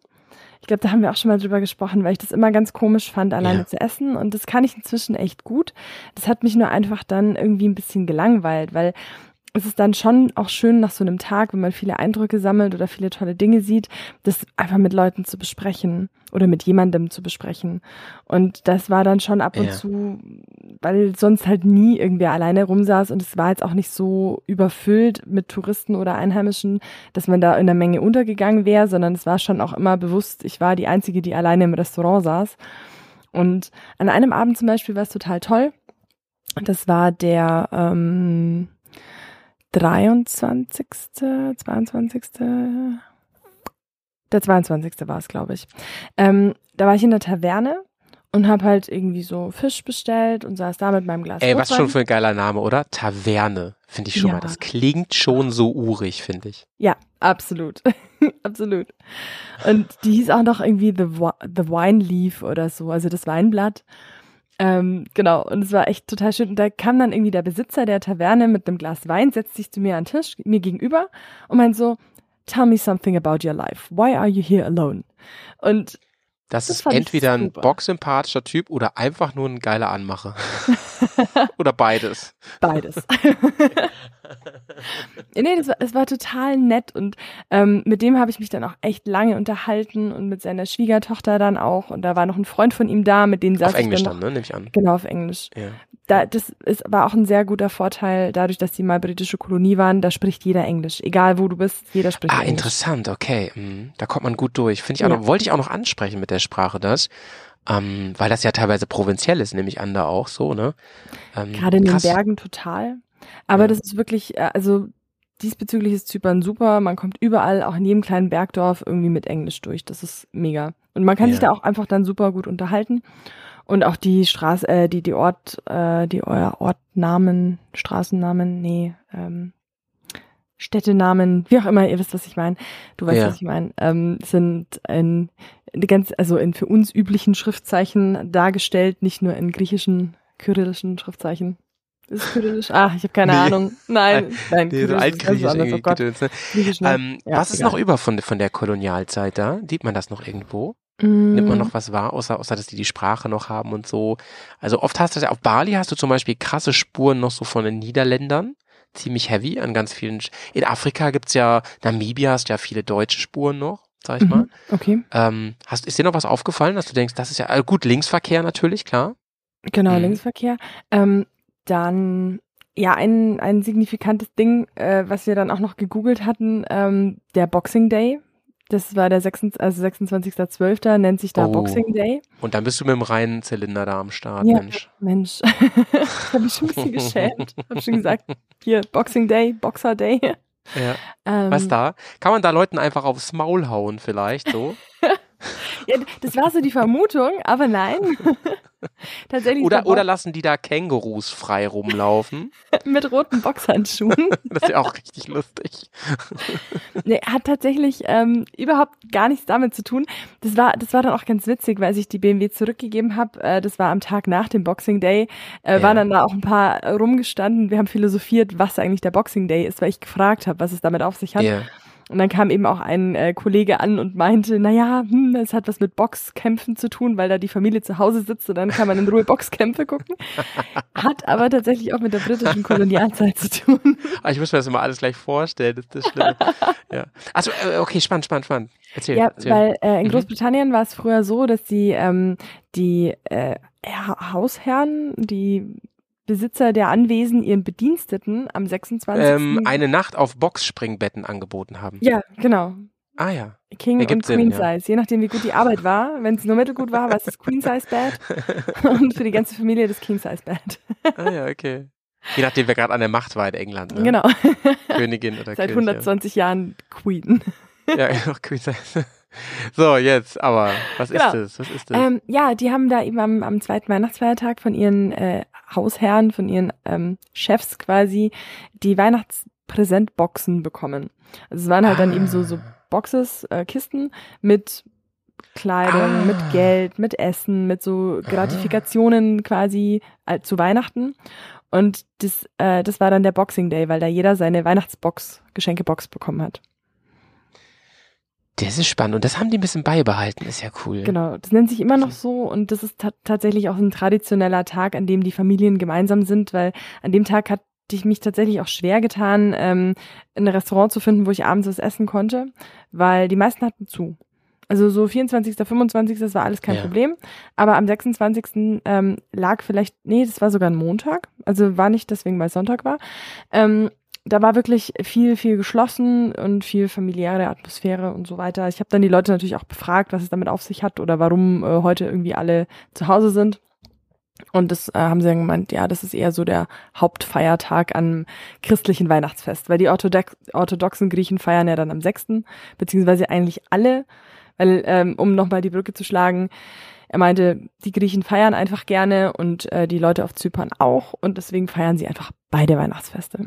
Ich glaube, da haben wir auch schon mal drüber gesprochen, weil ich das immer ganz komisch fand, alleine Ja. zu essen. Und das kann ich inzwischen echt gut. Das hat mich nur einfach dann irgendwie ein bisschen gelangweilt, weil es ist dann schon auch schön nach so einem Tag, wenn man viele Eindrücke sammelt oder viele tolle Dinge sieht, das einfach mit Leuten zu besprechen oder mit jemandem zu besprechen. Und das war dann schon ab und Ja. zu, weil sonst halt nie irgendwer alleine rumsaß und es war jetzt auch nicht so überfüllt mit Touristen oder Einheimischen, dass man da in der Menge untergegangen wäre, sondern es war schon auch immer bewusst, ich war die Einzige, die alleine im Restaurant saß. Und an einem Abend zum Beispiel war es total toll. Das war der ähm, 23., 22., der 22. war es, glaube ich. Ähm, da war ich in der Taverne und habe halt irgendwie so Fisch bestellt und saß da mit meinem Glas Ey, was Rotwein. schon für ein geiler Name, oder? Taverne. Finde ich schon Ja. mal. Das klingt schon so urig, finde ich. Ja, absolut. absolut. Und die hieß auch noch irgendwie The, The Wine Leaf oder so, also das Weinblatt. Ähm, genau, und es war echt total schön. Und da kam dann irgendwie der Besitzer der Taverne mit einem Glas Wein, setzt sich zu mir an den Tisch, mir gegenüber und meint so, Tell me something about your life. Why are you here alone? Und Das, Das ist entweder ein bocksympathischer Typ oder einfach nur ein geiler Anmacher. oder beides. Beides. nee, das war, es war total nett und ähm, mit dem habe ich mich dann auch echt lange unterhalten und mit seiner Schwiegertochter dann auch und da war noch ein Freund von ihm da, mit denen saß Auf Englisch ich dann, dann noch, ne? Nehme ich an. Genau, auf Englisch. Ja. Da, das ist, war auch ein sehr guter Vorteil, dadurch, dass die mal britische Kolonie waren, da spricht jeder Englisch. Egal wo du bist, jeder spricht Ah, Englisch. interessant, okay. Mhm. Da kommt man gut durch. Finde ich auch Ja. noch, wollte ich auch noch ansprechen mit der Sprache das. Ähm, weil das ja teilweise provinziell ist, nehme ich an, da auch so, ne? Ähm, Gerade in krass. den Bergen total. Aber Ja. das ist wirklich, äh, also diesbezüglich ist Zypern super. Man kommt überall, auch in jedem kleinen Bergdorf, irgendwie mit Englisch durch. Das ist mega. Und man kann sich Ja. da auch einfach dann super gut unterhalten. Und auch die Straße, äh, die, die Ort, äh, die euer Ortnamen, Straßennamen, nee, ähm, Städtenamen, wie auch immer, ihr wisst, was ich meine. Du weißt, Ja. was ich meine. Ähm, sind in, in ganz, also in für uns üblichen Schriftzeichen dargestellt, nicht nur in griechischen, kyrillischen Schriftzeichen. Ist es kyrillisch? Ah, ich habe keine Nee. Ahnung. Nein, nein, Nee, so kyrillisch ist altgriechisch anders. Oh irgendwie Gott, Gedöns, ne? ähm, Ja, Was ist egal. noch über von, von der Kolonialzeit da? Sieht man das noch irgendwo? Nimmt man Mm, noch was wahr, außer, außer dass die die Sprache noch haben und so? Also oft hast du ja, auf Bali hast du zum Beispiel krasse Spuren noch so von den Niederländern. Ziemlich heavy an ganz vielen. Sch- In Afrika gibt's ja, Namibia hast ja viele deutsche Spuren noch, sag ich mal. Mhm, okay, Ähm, hast, ist dir noch was aufgefallen, dass du denkst, das ist ja, äh, gut, Linksverkehr natürlich, klar. genau, Mhm. Linksverkehr. Ähm, dann, ja, ein, ein signifikantes Ding, äh, was wir dann auch noch gegoogelt hatten, ähm, der Boxing Day. Das war der 26, also 26.12., nennt sich da Oh. Boxing Day. Und dann bist du mit dem reinen Zylinder da am Start, Ja. Mensch. Mensch, ich habe mich schon ein bisschen geschämt. Ich habe schon gesagt, hier, Boxing Day, Boxer Day. Ja. Ähm, Was da? Kann man da Leuten einfach aufs Maul hauen vielleicht so? Ja, das war so die Vermutung, aber nein. Tatsächlich Oder, oder lassen die da Kängurus frei rumlaufen? Mit roten Boxhandschuhen. Das ist ja auch richtig lustig. Nee, hat tatsächlich ähm, überhaupt gar nichts damit zu tun. Das war, das war dann auch ganz witzig, weil als ich die BMW zurückgegeben habe. Äh, das war am Tag nach dem Boxing Day. Äh, Ja. Waren dann da auch ein paar rumgestanden. Wir haben philosophiert, was eigentlich der Boxing Day ist, weil ich gefragt habe, was es damit auf sich hat. Ja. Und dann kam eben auch ein äh, Kollege an und meinte, naja, hm, es hat was mit Boxkämpfen zu tun, weil da die Familie zu Hause sitzt und dann kann man in Ruhe Boxkämpfe gucken. Hat aber tatsächlich auch mit der britischen Kolonialzeit zu tun. Ah, ich muss mir das immer alles gleich vorstellen, das ist das Schlimme. ja. Also, äh, okay, spannend, spannend, spannend. Erzähl. Ja, erzähl. weil äh, in Mhm. Großbritannien war es früher so, dass die, ähm, die äh, Ha- Hausherren, die Besitzer der Anwesen ihren Bediensteten am 26. ähm, eine Nacht auf Boxspringbetten angeboten haben. ja, genau. Ah ja. King Ergibt und Sinn, Queen ja. Size, je nachdem wie gut die Arbeit war. Wenn es nur mittelgut war, war es das Queen Size Bed und für die ganze Familie das King Size Bed. Ah ja, okay. Je nachdem, wer gerade an der Macht war in England. Ne? Genau, Königin oder seit König, 120 Jahren Queen. Ja, ja noch Queen sein. So, jetzt, aber was Genau. ist das? Was ist das? Ähm, ja, die haben da eben am, am zweiten Weihnachtsfeiertag von ihren äh, Hausherren, von ihren ähm, Chefs quasi die Weihnachtspräsentboxen bekommen. Also es waren halt dann eben so, so Ah. Boxes, äh, Kisten mit Kleidung, Ah. mit Geld, mit Essen, mit so Gratifikationen quasi äh, zu Weihnachten. Und das, äh, das war dann der Boxing Day, weil da jeder seine Weihnachtsbox, Geschenkebox bekommen hat. Das ist spannend. Und das haben die ein bisschen beibehalten. Ist ja cool. Genau, das nennt sich immer noch so und das ist ta tatsächlich auch ein traditioneller Tag, an dem die Familien gemeinsam sind, weil an dem Tag hatte ich mich tatsächlich auch schwer getan, ähm, ein Restaurant zu finden, wo ich abends was essen konnte, weil die meisten hatten zu. Also so 24., 25., das war alles kein Ja. Problem. Aber am 26. Ähm, lag vielleicht, nee, das war sogar ein Montag. Also war nicht deswegen, weil es Sonntag war. Ähm, da war wirklich viel, viel geschlossen und viel familiäre Atmosphäre und so weiter. Ich habe dann die Leute natürlich auch befragt, was es damit auf sich hat oder warum äh, heute irgendwie alle zu Hause sind. Und das äh, haben sie dann gemeint, ja, das ist eher so der Hauptfeiertag am christlichen Weihnachtsfest, weil die Orthodox orthodoxen Griechen feiern ja dann am 6., beziehungsweise eigentlich alle, weil, ähm, um nochmal die Brücke zu schlagen, er meinte, die Griechen feiern einfach gerne und äh, die Leute auf Zypern auch und deswegen feiern sie einfach beide Weihnachtsfeste.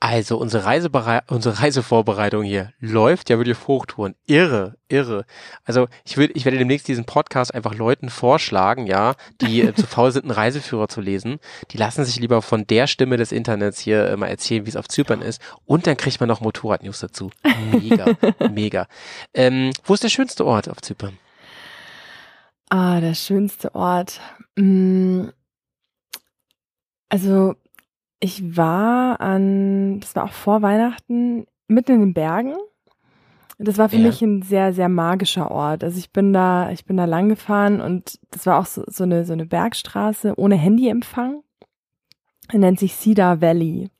Also unsere, Reiseberei unsere Reisevorbereitung hier läuft ja wirklich auf Hochtouren. Irre, irre. Also ich würde, ich werde demnächst diesen Podcast einfach Leuten vorschlagen, ja, die äh, zu faul sind, einen Reiseführer zu lesen. Die lassen sich lieber von der Stimme des Internets hier äh, mal erzählen, wie es auf Zypern ist. Und dann kriegt man noch Motorrad-News dazu. Mega, mega. Ähm, wo ist der schönste Ort auf Zypern? Ah, der schönste Ort. Mm, Also, ich war an, das war auch vor Weihnachten, mitten in den Bergen. Das war für Ja. mich ein sehr, sehr magischer Ort. Also ich bin da, ich bin da lang gefahren und das war auch so, so eine, so eine Bergstraße ohne Handyempfang. Nennt sich Cedar Valley.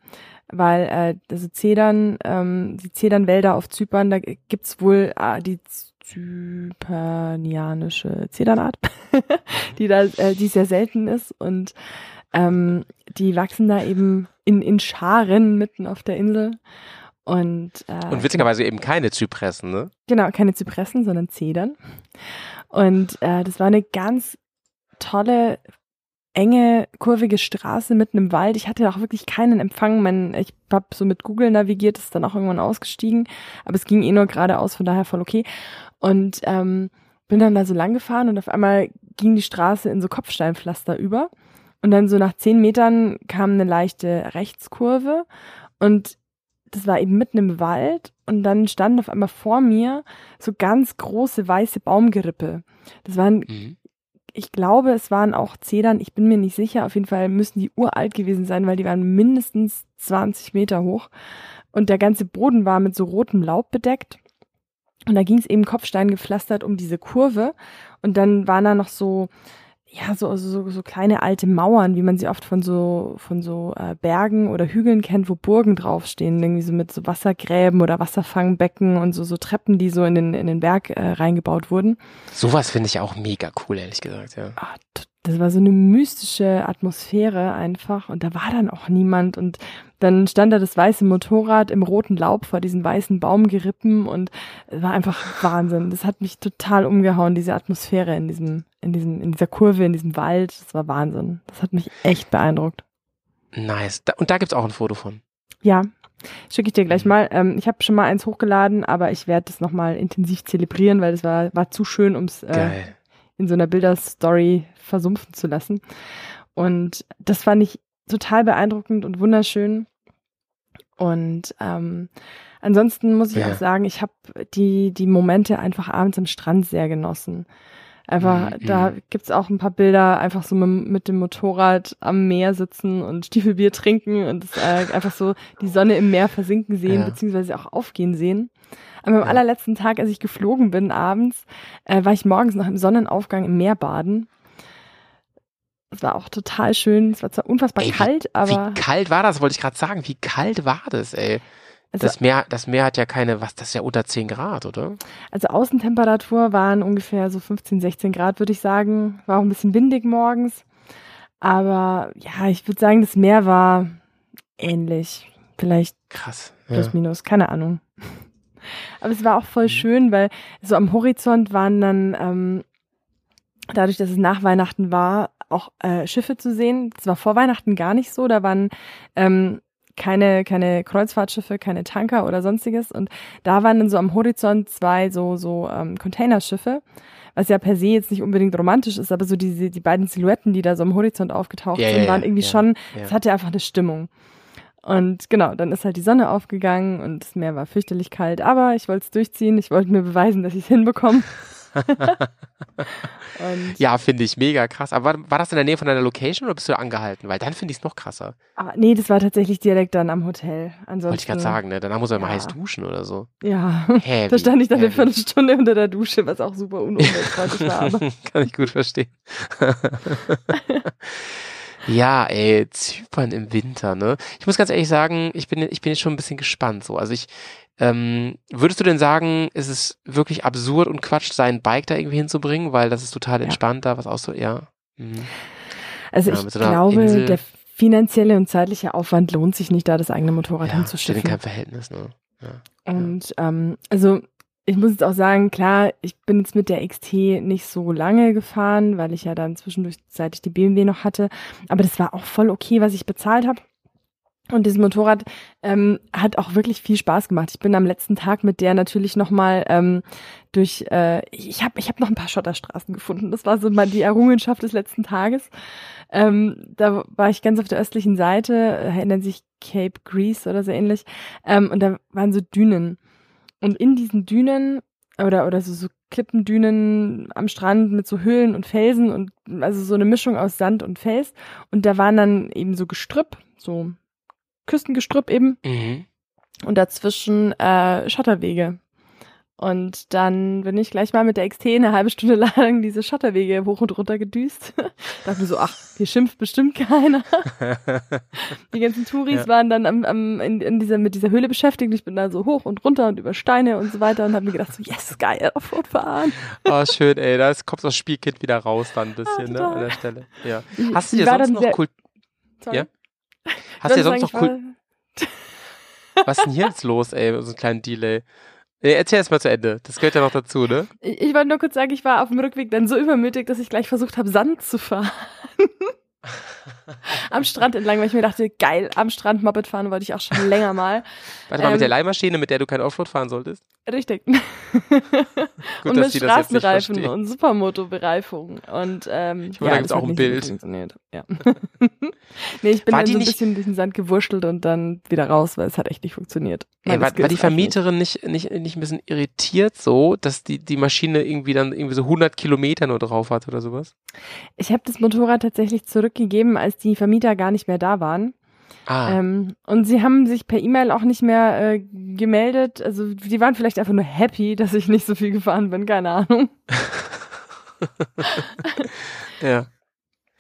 Weil, äh, also Zedern, ähm, die Zedernwälder auf Zypern, da gibt's wohl äh, die zypernianische Zedernart, die da, äh, die sehr selten ist und ähm, die wachsen da eben in, in Scharen mitten auf der Insel. Und, äh, Und witzigerweise eben keine Zypressen, ne? Genau, keine Zypressen, sondern Zedern. Und äh, das war eine ganz tolle, enge, kurvige Straße mitten im Wald. Ich hatte auch wirklich keinen Empfang. Mein, ich habe so mit Google navigiert, ist dann auch irgendwann ausgestiegen. Aber es ging eh nur geradeaus, von daher voll okay. Und ähm, bin dann da so lang gefahren und auf einmal ging die Straße in so Kopfsteinpflaster über. Und dann so nach zehn Metern kam eine leichte Rechtskurve und das war eben mitten im Wald und dann standen auf einmal vor mir so ganz große weiße Baumgerippe. Das waren, Mhm. ich glaube, es waren auch Zedern, ich bin mir nicht sicher, auf jeden Fall müssen die uralt gewesen sein, weil die waren mindestens 20 Meter hoch und der ganze Boden war mit so rotem Laub bedeckt. Und da ging es eben Kopfstein gepflastert um diese Kurve und dann waren da noch so ja, so, so, so kleine alte Mauern, wie man sie oft von so, von so äh, Bergen oder Hügeln kennt, wo Burgen draufstehen, irgendwie so mit so Wassergräben oder Wasserfangbecken und so, so Treppen, die so in den, in den Berg äh, reingebaut wurden. Sowas finde ich auch mega cool, ehrlich gesagt, ja. Ah, das war so eine mystische Atmosphäre einfach und da war dann auch niemand und dann stand da das weiße Motorrad im roten Laub vor diesen weißen Baumgerippen und es war einfach Wahnsinn. Das hat mich total umgehauen, diese Atmosphäre in diesem, in diesem, in dieser Kurve, in diesem Wald. Das war Wahnsinn. Das hat mich echt beeindruckt. Nice. Und da gibt's auch ein Foto von. Ja, schicke ich dir gleich mal. Ähm, ich habe schon mal eins hochgeladen, aber ich werde das nochmal intensiv zelebrieren, weil das war, war zu schön, ums äh, Geil. In so einer Bilderstory versumpfen zu lassen. Und das fand ich total beeindruckend und wunderschön. Und ähm, ansonsten muss ich Ja. auch sagen, ich habe die, die Momente einfach abends am Strand sehr genossen. Einfach, Mhm. da gibt's auch ein paar Bilder, einfach so mit, mit dem Motorrad am Meer sitzen und Stiefelbier trinken und das, äh, einfach so die Sonne im Meer versinken sehen, Ja. beziehungsweise auch aufgehen sehen. Am Ja. allerletzten Tag, als ich geflogen bin abends, äh, war ich morgens nach dem Sonnenaufgang im Meer baden. Es war auch total schön. Es war zwar unfassbar Ey, wie- kalt, aber Wie kalt war das, wollte ich gerade sagen. Wie kalt war das, ey? Also, Das Meer, das Meer hat ja keine, was, das ist ja unter 10 Grad, oder? also Außentemperatur waren ungefähr so 15, 16 Grad, würde ich sagen. War auch ein bisschen windig morgens. Aber ja, ich würde sagen, das Meer war ähnlich. Vielleicht Krass. plus Ja. minus, keine Ahnung. Aber es war auch voll Mhm. schön, weil so am Horizont waren dann, ähm, dadurch, dass es nach Weihnachten war, auch äh, Schiffe zu sehen. Das war vor Weihnachten gar nicht so. Da waren ähm, keine, keine Kreuzfahrtschiffe, keine Tanker oder sonstiges. Und da waren dann so am Horizont zwei so, so ähm, Containerschiffe, was ja per se jetzt nicht unbedingt romantisch ist, aber so diese, die beiden Silhouetten, die da so am Horizont aufgetaucht Ja, sind, waren irgendwie ja, schon, es hatte einfach eine Stimmung. Und genau, dann ist halt die Sonne aufgegangen und das Meer war fürchterlich kalt, aber ich wollte es durchziehen, ich wollte mir beweisen, dass ich es hinbekomme. Ja, finde ich mega krass. Aber war, war das in der Nähe von deiner Location oder bist du angehalten? Weil dann finde ich es noch krasser. aber nee, das war tatsächlich direkt dann am Hotel. Ansonsten, Wollte ich gerade sagen, ne? Danach muss er mal ja. heiß duschen oder so. Ja, Heavy, da stand ich dann eine heavy. Viertelstunde unter der Dusche, was auch super unumweltfreundlich war. Kann ich gut verstehen. ja, ey, Zypern im Winter, ne? Ich muss ganz ehrlich sagen, ich bin, ich bin jetzt schon ein bisschen gespannt, so. Also ich, ähm, würdest du denn sagen, ist es wirklich absurd und Quatsch, sein Bike da irgendwie hinzubringen, weil das ist total Ja. entspannt, da was auszu, ja. Mhm. also Ja, ich so glaube, Insel. der finanzielle und zeitliche Aufwand lohnt sich nicht, da das eigene Motorrad Ja, steht in hinzuschiffen. keinem Verhältnis, ne? Ja. Und ähm, also ich muss jetzt auch sagen, klar, ich bin jetzt mit der XT nicht so lange gefahren, weil ich ja dann zwischendurch, seit ich die BMW noch hatte, aber das war auch voll okay, was ich bezahlt habe. Und dieses Motorrad ähm, hat auch wirklich viel Spaß gemacht. Ich bin am letzten Tag mit der natürlich nochmal ähm, durch, äh, ich habe ich hab noch ein paar Schotterstraßen gefunden. Das war so mal die Errungenschaft des letzten Tages. Ähm, da war ich ganz auf der östlichen Seite, äh, sich Cape Grease oder so ähnlich. Ähm, und da waren so Dünen. Und in diesen Dünen oder, oder so, so Klippendünen am Strand mit so Höhlen und Felsen und also so eine Mischung aus Sand und Fels. Und da waren dann eben so Gestrüpp, so Küstengestrüpp eben Mhm. und dazwischen äh, Schotterwege. Und dann bin ich gleich mal mit der XT eine halbe Stunde lang diese Schotterwege hoch und runter gedüst. Dachte mir so, ach, hier schimpft bestimmt keiner. Die ganzen Touris Ja. waren dann am, am, in, in dieser, mit dieser Höhle beschäftigt. Ich bin da so hoch und runter und über Steine und so weiter und habe mir gedacht, so, yes, geil, Offroad fahren. Oh, schön, ey. Da kommt das Spielkind wieder raus dann ein bisschen, ne? total. An der Stelle. Ja. Hast du dir sonst noch Kult. Ja? Hast du dir sonst noch war- Was ist denn hier jetzt los, ey? So einen kleinen Delay. Nee, erzähl erst mal zu Ende. Das gehört ja noch dazu, ne? Ich, ich wollte nur kurz sagen, ich war auf dem Rückweg dann so übermütig, dass ich gleich versucht habe, Sand zu fahren. am Strand entlang, weil ich mir dachte, geil, am Strand Moped fahren wollte ich auch schon länger mal. Warte mal, mit Ähm, der Leihmaschine, mit der du kein Offroad fahren solltest? Richtig. Gut, und mit Straßenreifen und Supermoto-Bereifung. Und ähm, Ich meine, da gibt's das auch ein Bild. funktioniert. Ja. nee, ich bin War dann die so ein nicht- bisschen durch den Sand gewurschtelt und dann wieder raus, weil es hat echt nicht funktioniert. Ey, war, war die Vermieterin nicht, nicht, nicht ein bisschen irritiert so, dass die, die Maschine irgendwie dann irgendwie so 100 Kilometer nur drauf hat oder sowas? Ich habe das Motorrad tatsächlich zurückgegeben, als die Vermieter gar nicht mehr da waren. Ah, Ähm, und sie haben sich per E-Mail auch nicht mehr äh, gemeldet. Also die waren vielleicht einfach nur happy, dass ich nicht so viel gefahren bin, keine Ahnung. ja.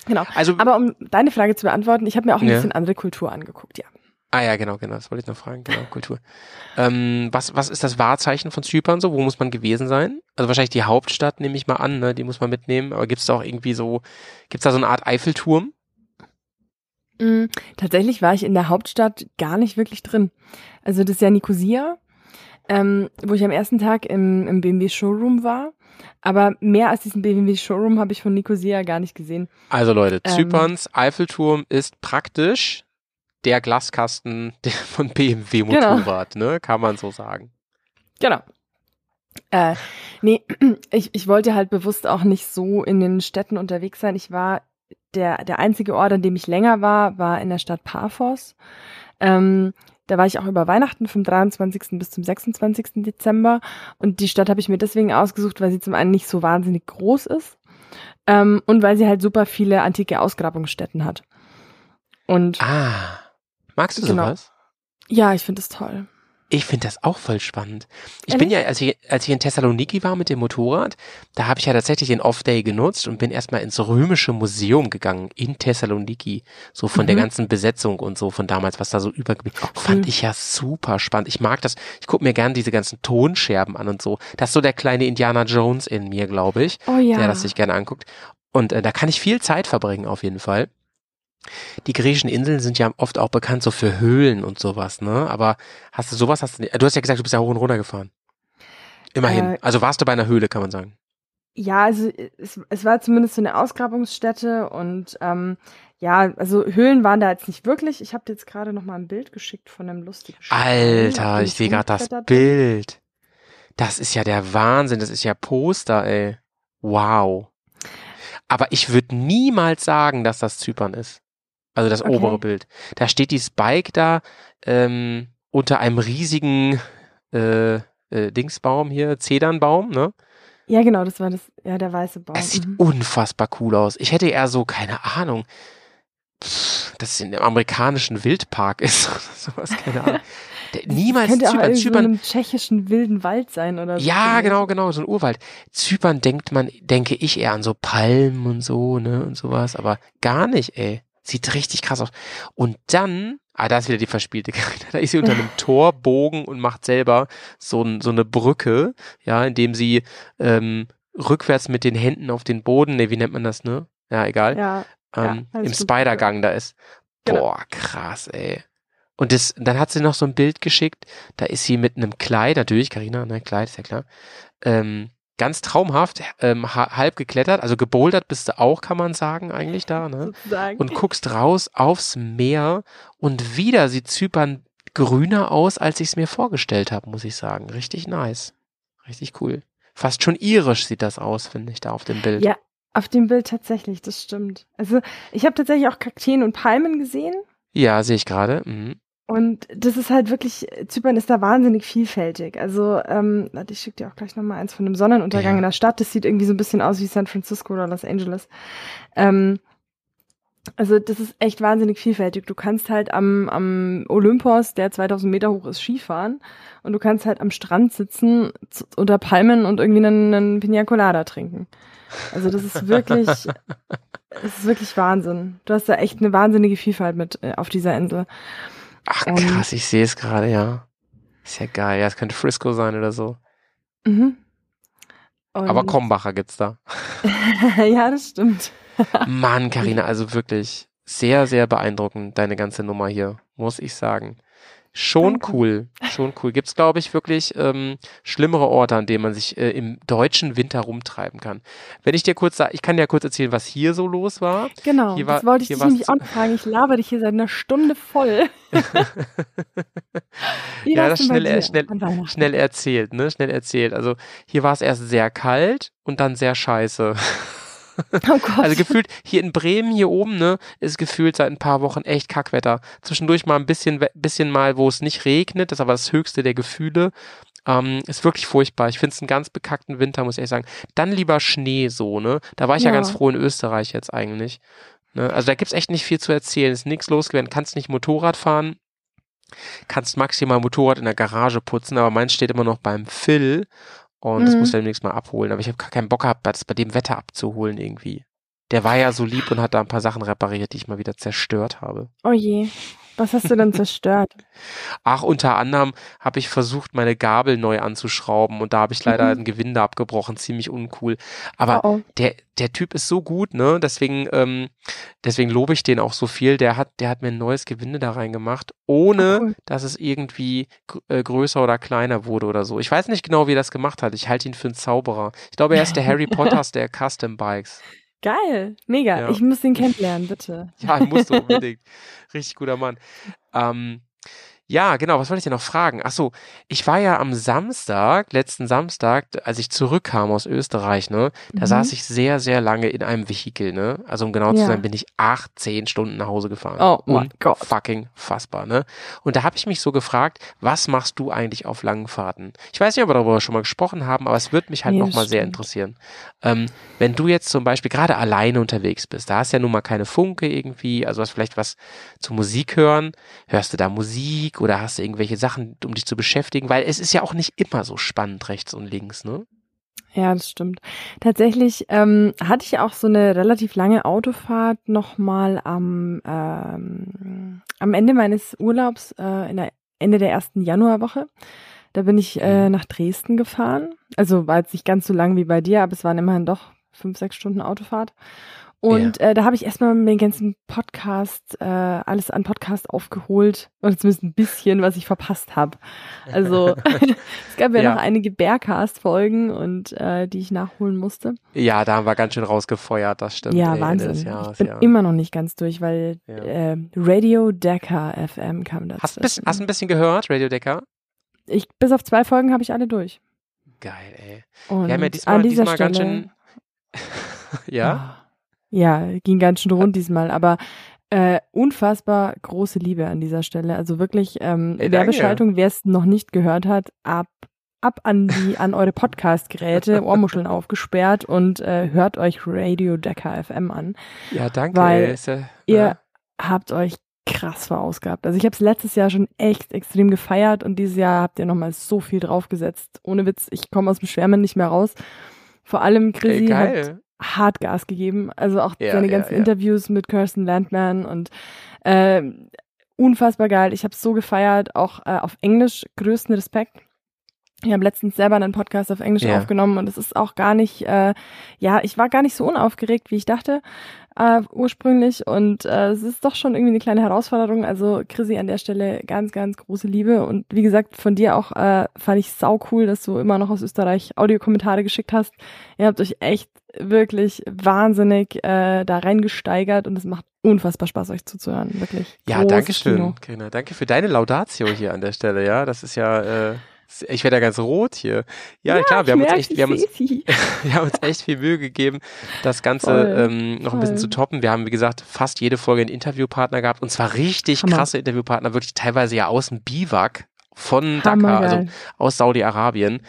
Genau. Also, Aber um deine Frage zu beantworten, ich habe mir auch ein Ja. bisschen andere Kultur angeguckt, ja. ah ja, genau, genau, das wollte ich noch fragen, genau, Kultur. Ähm, was, was ist das Wahrzeichen von Zypern so? Wo muss man gewesen sein? Also wahrscheinlich die Hauptstadt, nehme ich mal an, ne? die muss man mitnehmen. Aber gibt es da auch irgendwie so, gibt es da so eine Art Eiffelturm? Mm, Tatsächlich war ich in der Hauptstadt gar nicht wirklich drin. Also das ist ja Nicosia, ähm, wo ich am ersten Tag im, im BMW Showroom war. Aber mehr als diesen BMW Showroom habe ich von Nicosia gar nicht gesehen. Also Leute, Ähm. Zyperns Eiffelturm ist praktisch der Glaskasten der von BMW Genau. Motorrad, ne? Kann man so sagen. Genau. Äh, nee, ich, ich wollte halt bewusst auch nicht so in den Städten unterwegs sein. Ich war, der, der einzige Ort, an dem ich länger war, war in der Stadt Paphos. Ähm, da war ich auch über Weihnachten vom 23. bis zum 26. Dezember. Und die Stadt habe ich mir deswegen ausgesucht, weil sie zum einen nicht so wahnsinnig groß ist ähm, und weil sie halt super viele antike Ausgrabungsstätten hat. Und Ah. Magst du Genau. sowas? ja, ich finde es toll. Ich finde das auch voll spannend. Ich bin ja, als ich, als ich in Thessaloniki war mit dem Motorrad, da habe ich ja tatsächlich den Off-Day genutzt und bin erstmal ins Römische Museum gegangen in Thessaloniki. So von der Mhm. ganzen Besetzung und so von damals, was da so übergeblieben cool. Fand ich ja super spannend. Ich mag das. Ich gucke mir gern diese ganzen Tonscherben an und so. Das ist so der kleine Indiana Jones in mir, glaube ich, Oh ja. der das sich gerne anguckt. Und äh, da kann ich viel Zeit verbringen auf jeden Fall. Die griechischen Inseln sind ja oft auch bekannt so für Höhlen und sowas, ne? Aber hast du sowas? Hast du, nicht- du hast ja gesagt, du bist ja hoch und runter gefahren. Immerhin. Äh, also warst du bei einer Höhle, kann man sagen. Ja, also es, es war zumindest so eine Ausgrabungsstätte und ähm, ja, also Höhlen waren da jetzt nicht wirklich. Ich habe dir jetzt gerade noch mal ein Bild geschickt von einem lustigen Stein, Alter, ich sehe gerade das Bild. Das ist ja der Wahnsinn, das ist ja Poster, ey. Wow. Aber ich würde niemals sagen, dass das Zypern ist. Also das okay. obere Bild. Da steht die Spike da ähm, unter einem riesigen äh, äh, Dingsbaum hier, Zedernbaum, ne? Ja, genau, das war das, ja, der weiße Baum. Es sieht mhm. unfassbar cool aus. Ich hätte eher so, keine Ahnung, dass es in einem amerikanischen Wildpark ist. Sowas, keine Ahnung. Niemals könnte Zypern. Auch Zypern, so einem tschechischen wilden Wald sein oder so. Ja, genau, genau, so ein Urwald. Zypern denkt man, denke ich eher an so Palmen und so, ne, und sowas, aber gar nicht, ey. Sieht richtig krass aus. Und dann, ah, da ist wieder die verspielte Karina. Da ist sie unter einem Torbogen und macht selber so, so eine Brücke, ja, indem sie ähm, rückwärts mit den Händen auf den Boden, ne, wie nennt man das, ne? Ja, egal. Ja, ähm, ja, im Spider-Gang da ist. Genau. Boah, krass, ey. Und das, dann hat sie noch so ein Bild geschickt, da ist sie mit einem Kleid, natürlich, Karina, ne, Kleid, ist ja klar, ähm, ganz traumhaft, ähm, halb geklettert, also gebouldert bist du auch, kann man sagen, eigentlich da, ne? Sozusagen. Und guckst raus aufs Meer und wieder sieht Zypern grüner aus, als ich es mir vorgestellt habe, muss ich sagen. Richtig nice. Richtig cool. Fast schon irisch sieht das aus, finde ich, da auf dem Bild. Ja, auf dem Bild tatsächlich, das stimmt. Also ich habe tatsächlich auch Kakteen und Palmen gesehen. Ja, sehe ich gerade. Mhm. Und das ist halt wirklich, Zypern ist da wahnsinnig vielfältig. Also, ähm, ich schicke dir auch gleich nochmal eins von einem Sonnenuntergang ja. in der Stadt. Das sieht irgendwie so ein bisschen aus wie San Francisco oder Los Angeles. Ähm, also das ist echt wahnsinnig vielfältig. Du kannst halt am, am Olympos, der 2000 Meter hoch ist, Skifahren und du kannst halt am Strand sitzen unter Palmen und irgendwie einen, einen Pina Colada trinken. Also das ist wirklich, es ist wirklich Wahnsinn. Du hast da echt eine wahnsinnige Vielfalt mit äh, auf dieser Insel. Ach krass, ich sehe es gerade, ja. Ist ja geil. Ja, es könnte Frisco sein oder so. Mhm. Und Aber Krombacher gibt's da. ja, das stimmt. Mann, Karina, also wirklich sehr, sehr beeindruckend, deine ganze Nummer hier, muss ich sagen. Schon cool, schon cool. Gibt's glaube ich wirklich ähm, schlimmere Orte, an denen man sich äh, im deutschen Winter rumtreiben kann. Wenn ich dir kurz sage, ich kann dir kurz erzählen, was hier so los war. Genau, hier das war, wollte ich dich nämlich auch fragen. Ich laber dich hier seit einer Stunde voll. ja, das schnell, schnell, schnell erzählt, ne? Schnell erzählt. Also hier war es erst sehr kalt und dann sehr scheiße. Oh Gott. Also gefühlt hier in Bremen hier oben, ne, ist gefühlt seit ein paar Wochen echt Kackwetter. Zwischendurch mal ein bisschen, bisschen mal, wo es nicht regnet, das ist aber das höchste der Gefühle. Ähm, ist wirklich furchtbar. Ich finde es einen ganz bekackten Winter, muss ich ehrlich sagen. Dann lieber Schnee so, ne? Da war ich ja, ja ganz froh in Österreich jetzt eigentlich. Ne? Also da gibt's echt nicht viel zu erzählen. Ist nichts losgeworden. Kannst nicht Motorrad fahren. Kannst maximal Motorrad in der Garage putzen, aber meins steht immer noch beim Phil und mhm. das muss er demnächst mal abholen. Aber ich habe gar keinen Bock gehabt, das bei dem Wetter abzuholen irgendwie. Der war ja so lieb und hat da ein paar Sachen repariert, die ich mal wieder zerstört habe. Oh je. Was hast du denn zerstört? Ach, unter anderem habe ich versucht, meine Gabel neu anzuschrauben und da habe ich leider mhm. ein Gewinde abgebrochen, ziemlich uncool. Aber oh oh. der der Typ ist so gut, ne? Deswegen ähm, deswegen lobe ich den auch so viel. Der hat der hat mir ein neues Gewinde da reingemacht, ohne oh, cool. dass es irgendwie äh, größer oder kleiner wurde oder so. Ich weiß nicht genau, wie er das gemacht hat. Ich halte ihn für einen Zauberer. Ich glaube, er ist der Harry Potters der Custom Bikes. Geil, mega. Ja. Ich muss ihn kennenlernen, bitte. Ja, musst du unbedingt. Richtig guter Mann. Ähm, ja, genau. Was wollte ich denn noch fragen? Ach so, ich war ja am Samstag, letzten Samstag, als ich zurückkam aus Österreich, ne, da mhm. saß ich sehr, sehr lange in einem Vehikel, ne. Also um genau ja. zu sein, bin ich acht, zehn Stunden nach Hause gefahren. Oh mein Gott. Fucking fassbar, ne. Und da habe ich mich so gefragt, was machst du eigentlich auf langen Fahrten? Ich weiß nicht, ob wir darüber schon mal gesprochen haben, aber es würde mich halt nee, nochmal sehr interessieren. Ähm, wenn du jetzt zum Beispiel gerade alleine unterwegs bist, da hast ja nun mal keine Funke irgendwie, also hast vielleicht was zu Musik hören, hörst du da Musik? Musik oder hast du irgendwelche Sachen, um dich zu beschäftigen? Weil es ist ja auch nicht immer so spannend rechts und links, ne? Ja, das stimmt. Tatsächlich ähm, hatte ich auch so eine relativ lange Autofahrt nochmal am, ähm, am Ende meines Urlaubs, äh, in der Ende der ersten Januarwoche. Da bin ich äh, mhm. nach Dresden gefahren. Also war jetzt nicht ganz so lang wie bei dir, aber es waren immerhin doch fünf, sechs Stunden Autofahrt. Und äh, da habe ich erstmal den ganzen Podcast, äh, alles an Podcast aufgeholt. Und zumindest ein bisschen, was ich verpasst habe. Also es gab ja, Ja. noch einige Bearcast-Folgen und äh, die ich nachholen musste. Ja, da haben wir ganz schön rausgefeuert, das stimmt. ja, ey, Wahnsinn. des ich Jahres, bin ja. immer noch nicht ganz durch, weil Ja. äh, Radio Decker FM kam dazu. Hast, du ein bisschen- hast ein bisschen gehört, Radio Decker? ich, bis auf zwei Folgen habe ich alle durch. Geil, ey. Und Wir haben ja diesmal, an dieser diesmal Stelle, ganz schön. ja? Ja, ging ganz schön rund diesmal, aber äh, unfassbar große Liebe an dieser Stelle. Also wirklich ähm, Ey, danke. Werbeschaltung, wer es noch nicht gehört hat, ab ab an die an eure Podcast-Geräte, Ohrmuscheln aufgesperrt und äh, hört euch Radio Decker FM an. Ja, danke. Weil ja, Ihr ja. habt euch krass verausgabt. Also ich habe es letztes Jahr schon echt extrem gefeiert und dieses Jahr habt ihr nochmal so viel draufgesetzt. Ohne Witz, ich komme aus dem Schwärmen nicht mehr raus. Vor allem Chrissy hat geil. Hart Gas gegeben. Also auch Ja, seine ganzen ja. Interviews mit Kirsten Landman und ähm, unfassbar geil. Ich habe so gefeiert, auch äh, auf Englisch. Größten Respekt. Ich habe letztens selber einen Podcast auf Englisch Ja. aufgenommen und es ist auch gar nicht, äh, ja, ich war gar nicht so unaufgeregt, wie ich dachte äh, ursprünglich und äh, es ist doch schon irgendwie eine kleine Herausforderung. Also Chrissy an der Stelle ganz, ganz große Liebe und wie gesagt von dir auch äh, fand ich sau cool, dass du immer noch aus Österreich Audiokommentare geschickt hast. Ihr habt euch echt wirklich wahnsinnig äh, da reingesteigert und es macht unfassbar Spaß, euch zuzuhören, wirklich. Ja, danke schön, Kino. Carina. Danke für deine Laudatio hier an der Stelle, ja. Das ist ja, äh, ich werde ja ganz rot hier. Ja, klar, wir haben ich uns merk, echt, wir haben uns, wir haben uns echt viel Mühe gegeben, das Ganze Voll, ähm, noch ein bisschen voll. zu toppen. Wir haben, wie gesagt, fast jede Folge einen Interviewpartner gehabt und zwar richtig Hammer. krasse Interviewpartner, wirklich teilweise ja aus dem Biwak von Dakar, Hammergeil. also aus Saudi-Arabien.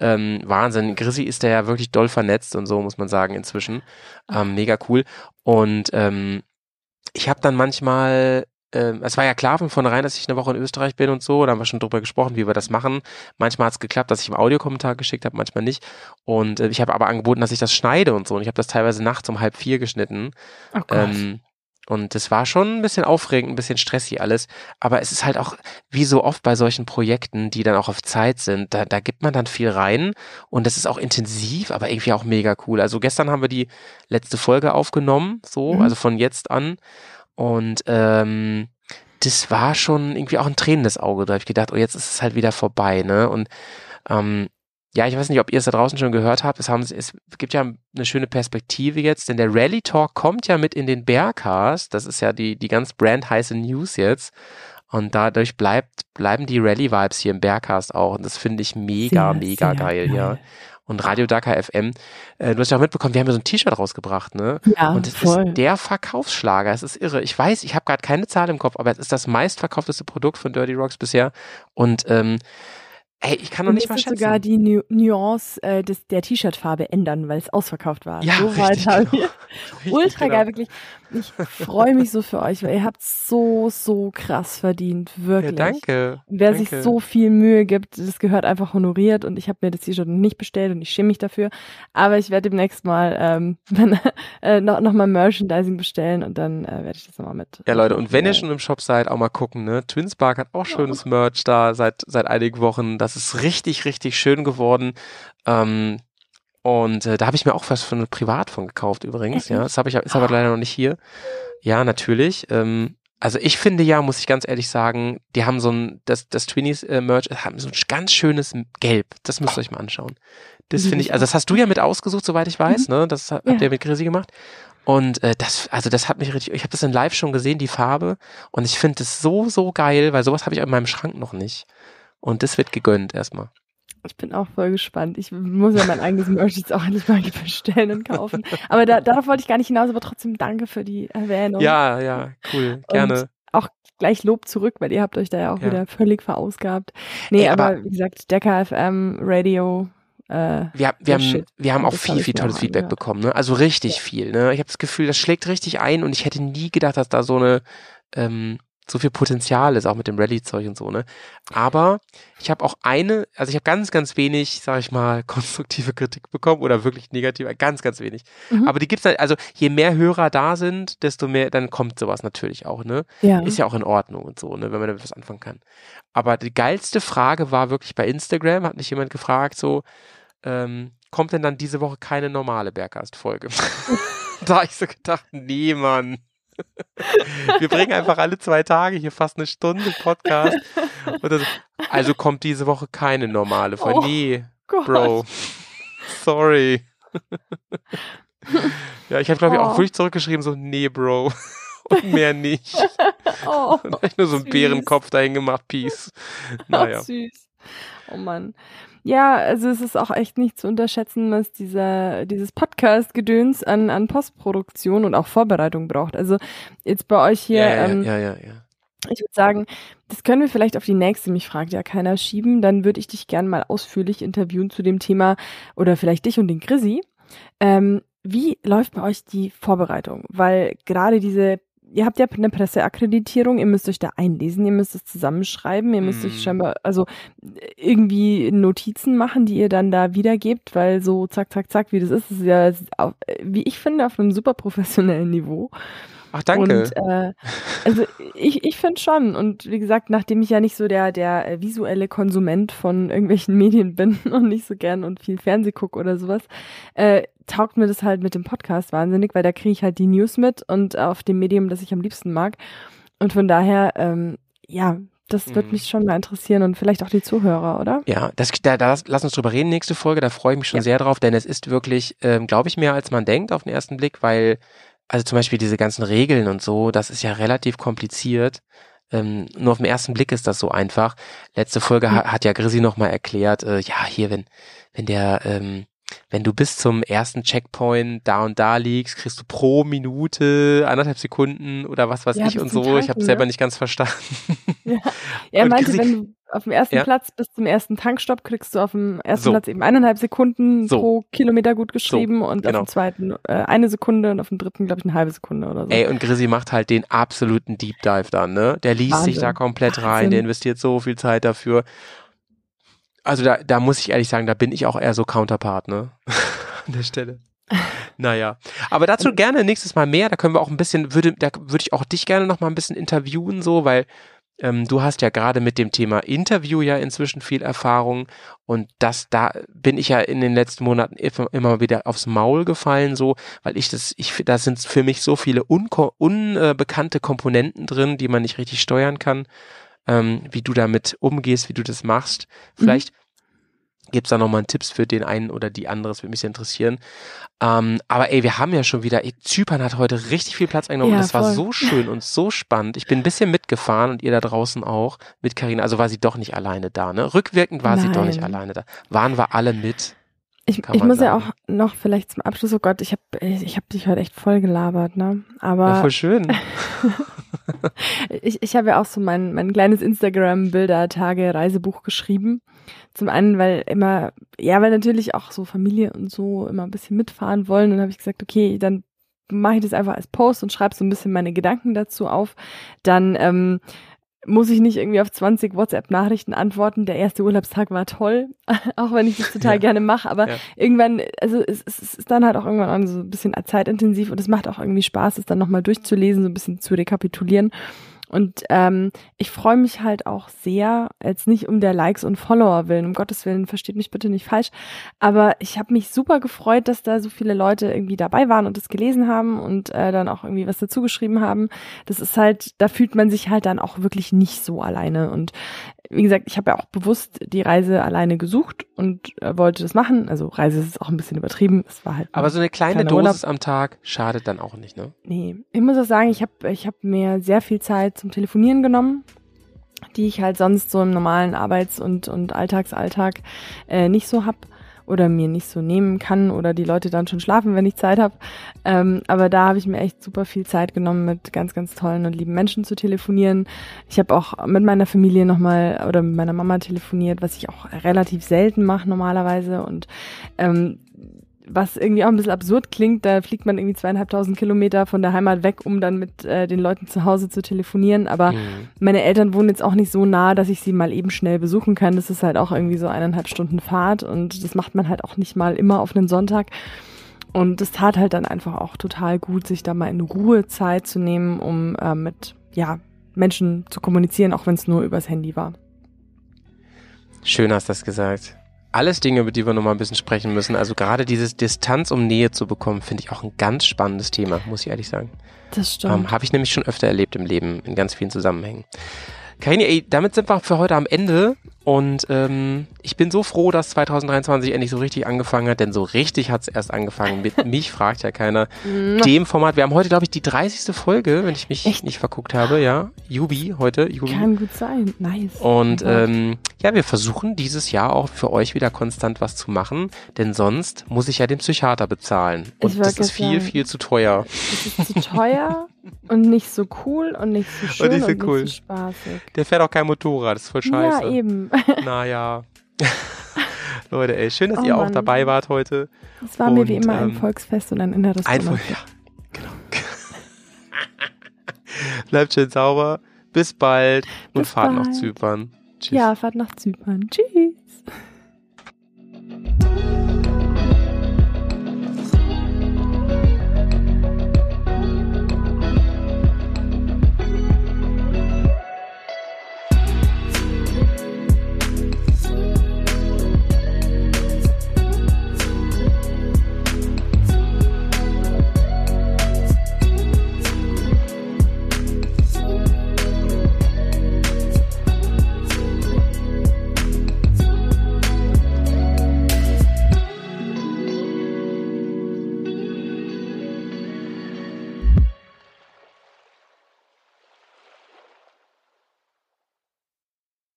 Ähm, Wahnsinn. Grissi ist da ja wirklich doll vernetzt und so, muss man sagen, inzwischen. Ähm, mega cool. Und ähm, ich habe dann manchmal, ähm, es war ja klar von vornherein, dass ich eine Woche in Österreich bin und so, da haben wir schon drüber gesprochen, wie wir das machen. Manchmal hat es geklappt, dass ich im Audiokommentar geschickt habe, manchmal nicht. Und äh, ich habe aber angeboten, dass ich das schneide und so. Und ich habe das teilweise nachts um halb vier geschnitten. oh. Ähm, und das war schon ein bisschen aufregend, ein bisschen stressig alles. Aber es ist halt auch, wie so oft bei solchen Projekten, die dann auch auf Zeit sind, da, da gibt man dann viel rein. Und das ist auch intensiv, aber irgendwie auch mega cool. Also gestern haben wir die letzte Folge aufgenommen, so, Mhm. also von jetzt an. Und ähm, das war schon irgendwie auch ein tränendes Auge. Da habe ich gedacht, oh, jetzt ist es halt wieder vorbei, ne? Und ähm, ja, ich weiß nicht, ob ihr es da draußen schon gehört habt. Es, haben, es gibt ja eine schöne Perspektive jetzt, denn der Rally Talk kommt ja mit in den Bearcast. Das ist ja die, die ganz brandheiße News jetzt. Und dadurch bleibt, bleiben die Rally-Vibes hier im Bearcast auch. Und das finde ich mega, Sehr, mega sehr geil, ja. Und Radio Dakar FM, äh, du hast ja auch mitbekommen, wir haben ja so ein T-Shirt rausgebracht, ne? Ja, Und es voll. ist der Verkaufsschlager. Es ist irre. Ich weiß, ich habe gerade keine Zahl im Kopf, aber es ist das meistverkaufteste Produkt von Dirty Rocks bisher. Und ähm, hey, ich kann noch nicht mal schätzen. sogar die Nu Nuance äh, des, der T-Shirt-Farbe ändern, weil es ausverkauft war. Ja, so richtig, haben genau. Richtig, Ultra genau. geil, wirklich. Ich freue mich so für euch, weil ihr habt so, so krass verdient, Ja, wirklich. danke. Wer danke. sich so viel Mühe gibt, das gehört einfach honoriert und ich habe mir das T-Shirt nicht bestellt und ich schäme mich dafür. Aber ich werde demnächst mal ähm, äh, noch, noch mal Merchandising bestellen und dann äh, werde ich das nochmal mit. Ja, Leute, und wenn ihr äh, schon im Shop seid, auch mal gucken, ne? Twinspark hat auch schönes Merch da seit, seit einigen Wochen. Das ist richtig, richtig schön geworden. Ähm, und äh, da habe ich mir auch was von privat von gekauft übrigens, ja. Das habe ich, ist aber leider noch nicht hier. Ja, natürlich. Ähm, also ich finde ja, muss ich ganz ehrlich sagen, die haben so ein, das, das Twinnies äh, Merch haben so ein ganz schönes Gelb. Das müsst ihr euch mal anschauen. Das Liebe finde ich, also das hast du ja mit ausgesucht, soweit ich weiß, ne? Das habt Ja. ihr mit Grisi gemacht. Und äh, das, also das hat mich richtig, ich habe das in Live schon gesehen, die Farbe. Und ich finde das so, so geil, weil sowas habe ich in meinem Schrank noch nicht. Und das wird gegönnt erstmal. Ich bin auch voll gespannt. Ich muss ja mein eigenes Merch jetzt auch endlich mal bestellen und kaufen. Aber da, darauf wollte ich gar nicht hinaus, aber trotzdem danke für die Erwähnung. Ja, ja, cool, gerne. auch gleich Lob zurück, weil ihr habt euch da ja auch Ja. wieder völlig verausgabt. Nee, Ey, aber, aber- wie gesagt, Decker FM, Radio, äh, Wir, wir, haben, wir haben auch viel, viel tolles Feedback angehört. bekommen, ne? Also richtig viel, ne? Ich habe das Gefühl, das schlägt richtig ein und ich hätte nie gedacht, dass da so eine ähm, so viel Potenzial ist, auch mit dem Rallye-Zeug und so, ne? Aber ich habe auch eine, also ich habe ganz, ganz wenig, sag ich mal, konstruktive Kritik bekommen oder wirklich negative, ganz, ganz wenig. Mhm. Aber die gibt's halt, also je mehr Hörer da sind, desto mehr, dann kommt sowas natürlich auch, ne? ja. Ist ja auch in Ordnung und so, ne, wenn man damit was anfangen kann. Aber die geilste Frage war wirklich bei Instagram, hat mich jemand gefragt, so, ähm, kommt denn dann diese Woche keine normale Bergcast-Folge? da habe ich so gedacht, nee, Mann. Wir bringen einfach alle zwei Tage hier fast eine Stunde Podcast. So, also kommt diese Woche keine normale Folge. Oh, nee, Gott. Bro. Sorry. ja, ich habe, glaube ich, auch oh. wirklich zurückgeschrieben, so, nee, Bro. Und mehr nicht. oh, und habe ich nur so einen süß. Bärenkopf dahin gemacht, Peace. Naja. Oh, süß. Oh Mann. Ja, also es ist auch echt nicht zu unterschätzen, was dieser, dieses Podcast-Gedöns an, an Postproduktion und auch Vorbereitung braucht. Also jetzt bei euch hier. Ja, ja, ähm, ja, ja, ja. Ich würde sagen, das können wir vielleicht auf die nächste, mich fragt ja keiner, schieben. Dann würde ich dich gerne mal ausführlich interviewen zu dem Thema oder vielleicht dich und den Chrissy. Ähm, wie läuft bei euch die Vorbereitung? Weil gerade diese ihr habt ja eine Presseakkreditierung, ihr müsst euch da einlesen, ihr müsst es zusammenschreiben, ihr müsst mm. euch scheinbar, also irgendwie Notizen machen, die ihr dann da wiedergebt, weil so zack, zack, zack, wie das ist, ist ja, wie ich finde, auf einem super professionellen Niveau. Ach, danke. Und, äh, also ich, ich finde schon. Und wie gesagt, nachdem ich ja nicht so der, der äh, visuelle Konsument von irgendwelchen Medien bin und nicht so gern und viel Fernseh gucke oder sowas, äh, taugt mir das halt mit dem Podcast wahnsinnig, weil da kriege ich halt die News mit und auf dem Medium, das ich am liebsten mag. Und von daher, ähm, ja, das wird mhm. mich schon mal interessieren und vielleicht auch die Zuhörer, oder? Ja, das, da, da lass uns drüber reden nächste Folge, da freue ich mich schon ja. sehr drauf, denn es ist wirklich, ähm, glaube ich, mehr als man denkt auf den ersten Blick, weil also zum Beispiel diese ganzen Regeln und so, das ist ja relativ kompliziert. Ähm, nur auf den ersten Blick ist das so einfach. Letzte Folge mhm. hat, ja Grisi nochmal erklärt, äh, ja, hier, wenn, wenn der, ähm, wenn du bis zum ersten Checkpoint da und da liegst, kriegst du pro Minute anderthalb Sekunden oder was weiß ja, ich und so. Tanken, ich habe ne? selber nicht ganz verstanden. Ja. Er meinte, wenn du auf dem ersten ja. Platz bis zum ersten Tankstopp kriegst du auf dem ersten so. Platz eben eineinhalb Sekunden so. pro Kilometer gut geschrieben so, und genau. auf dem zweiten äh, eine Sekunde und auf dem dritten, glaube ich, eine halbe Sekunde oder so. Ey, und Grisi macht halt den absoluten Deep Dive dann, ne? Der liest Wahnsinn. sich da komplett rein, Wahnsinn. der investiert so viel Zeit dafür. Also da, da muss ich ehrlich sagen, da bin ich auch eher so Counterpart, ne? An der Stelle. Naja, aber dazu gerne nächstes Mal mehr. Da können wir auch ein bisschen, würde, da würde ich auch dich gerne noch mal ein bisschen interviewen, so, weil ähm, du hast ja gerade mit dem Thema Interview ja inzwischen viel Erfahrung und das, da bin ich ja in den letzten Monaten immer wieder aufs Maul gefallen, so, weil ich das, ich, da sind für mich so viele unbekannte Komponenten drin, die man nicht richtig steuern kann, ähm, wie du damit umgehst, wie du das machst. Vielleicht mhm Gibt es da nochmal Tipps für den einen oder die andere? Das würde mich sehr interessieren. Ähm, aber ey, wir haben ja schon wieder, ey, Zypern hat heute richtig viel Platz eingenommen. Ja, das voll. war so schön und so spannend. Ich bin ein bisschen mitgefahren und ihr da draußen auch mit Karina. Also war sie doch nicht alleine da, ne? Rückwirkend war Nein. sie doch nicht alleine da. Waren wir alle mit. Ich, ich muss sagen. ja auch noch vielleicht zum Abschluss, oh Gott, ich habe ich hab dich heute echt voll gelabert, ne? Aber. Ja, voll schön. ich ich habe ja auch so mein, mein kleines Instagram-Bilder-Tage-Reisebuch geschrieben. Zum einen, weil immer, ja, weil natürlich auch so Familie und so immer ein bisschen mitfahren wollen. Und dann habe ich gesagt, okay, dann mache ich das einfach als Post und schreibe so ein bisschen meine Gedanken dazu auf. Dann ähm, muss ich nicht irgendwie auf 20 WhatsApp-Nachrichten antworten. Der erste Urlaubstag war toll, auch wenn ich das total ja. gerne mache. Aber ja. irgendwann, also es, es, ist dann halt auch irgendwann so ein bisschen zeitintensiv und es macht auch irgendwie Spaß, es dann nochmal durchzulesen, so ein bisschen zu rekapitulieren. Und ähm, ich freue mich halt auch sehr, jetzt nicht um der Likes und Follower willen, um Gottes Willen, versteht mich bitte nicht falsch, aber ich habe mich super gefreut, dass da so viele Leute irgendwie dabei waren und das gelesen haben und äh, dann auch irgendwie was dazu geschrieben haben. Das ist halt, da fühlt man sich halt dann auch wirklich nicht so alleine. Und wie gesagt, ich habe ja auch bewusst die Reise alleine gesucht und äh, wollte das machen. Also Reise ist auch ein bisschen übertrieben. Es war halt. Aber so eine kleine Dosis Urlaub. am Tag schadet dann auch nicht, ne? Nee. Ich muss auch sagen, ich habe ich hab mir sehr viel Zeit zum Telefonieren genommen, die ich halt sonst so im normalen Arbeits- und, und Alltagsalltag äh, nicht so hab oder mir nicht so nehmen kann oder die Leute dann schon schlafen, wenn ich Zeit habe. Ähm, aber da habe ich mir echt super viel Zeit genommen, mit ganz, ganz tollen und lieben Menschen zu telefonieren. Ich habe auch mit meiner Familie nochmal oder mit meiner Mama telefoniert, was ich auch relativ selten mache normalerweise. Und ähm, was irgendwie auch ein bisschen absurd klingt, da fliegt man irgendwie zweieinhalbtausend Kilometer von der Heimat weg, um dann mit äh, den Leuten zu Hause zu telefonieren. Aber mhm. meine Eltern wohnen jetzt auch nicht so nah, dass ich sie mal eben schnell besuchen kann. Das ist halt auch irgendwie so eineinhalb Stunden Fahrt und das macht man halt auch nicht mal immer auf einen Sonntag. Und es tat halt dann einfach auch total gut, sich da mal in Ruhe Zeit zu nehmen, um äh, mit ja, Menschen zu kommunizieren, auch wenn es nur übers Handy war. Schön hast du das gesagt. Alles Dinge, über die wir nochmal ein bisschen sprechen müssen. Also gerade dieses Distanz, um Nähe zu bekommen, finde ich auch ein ganz spannendes Thema, muss ich ehrlich sagen. Das stimmt. Ähm, Habe ich nämlich schon öfter erlebt im Leben, in ganz vielen Zusammenhängen. Karini, ey, damit sind wir für heute am Ende. Und ähm, ich bin so froh, dass 2023 endlich so richtig angefangen hat, denn so richtig hat es erst angefangen. Mit mich fragt ja keiner dem Format. Wir haben heute, glaube ich, die 30. Folge, wenn ich mich Echt? nicht verguckt habe. Ja, Jubi heute. Jubi. Kann gut sein. Nice. Und Oh ähm, ja, wir versuchen dieses Jahr auch für euch wieder konstant was zu machen, denn sonst muss ich ja den Psychiater bezahlen. Und das ist viel, sagen. viel zu teuer. Es ist zu teuer und nicht so cool und nicht so schön und nicht nicht so so, cool. spaßig. Der fährt auch kein Motorrad, das ist voll scheiße. Ja, eben. Naja. Leute, ey, schön, dass Oh ihr auch Mann. dabei wart heute. Es war mir wie Und, immer ein ähm, Volksfest und ein inneres Ein Donnerstag. ja, genau. Bleibt schön sauber. Bis bald und Bis fahrt nach bald. Zypern. Tschüss. Ja, fahrt nach Zypern. Tschüss.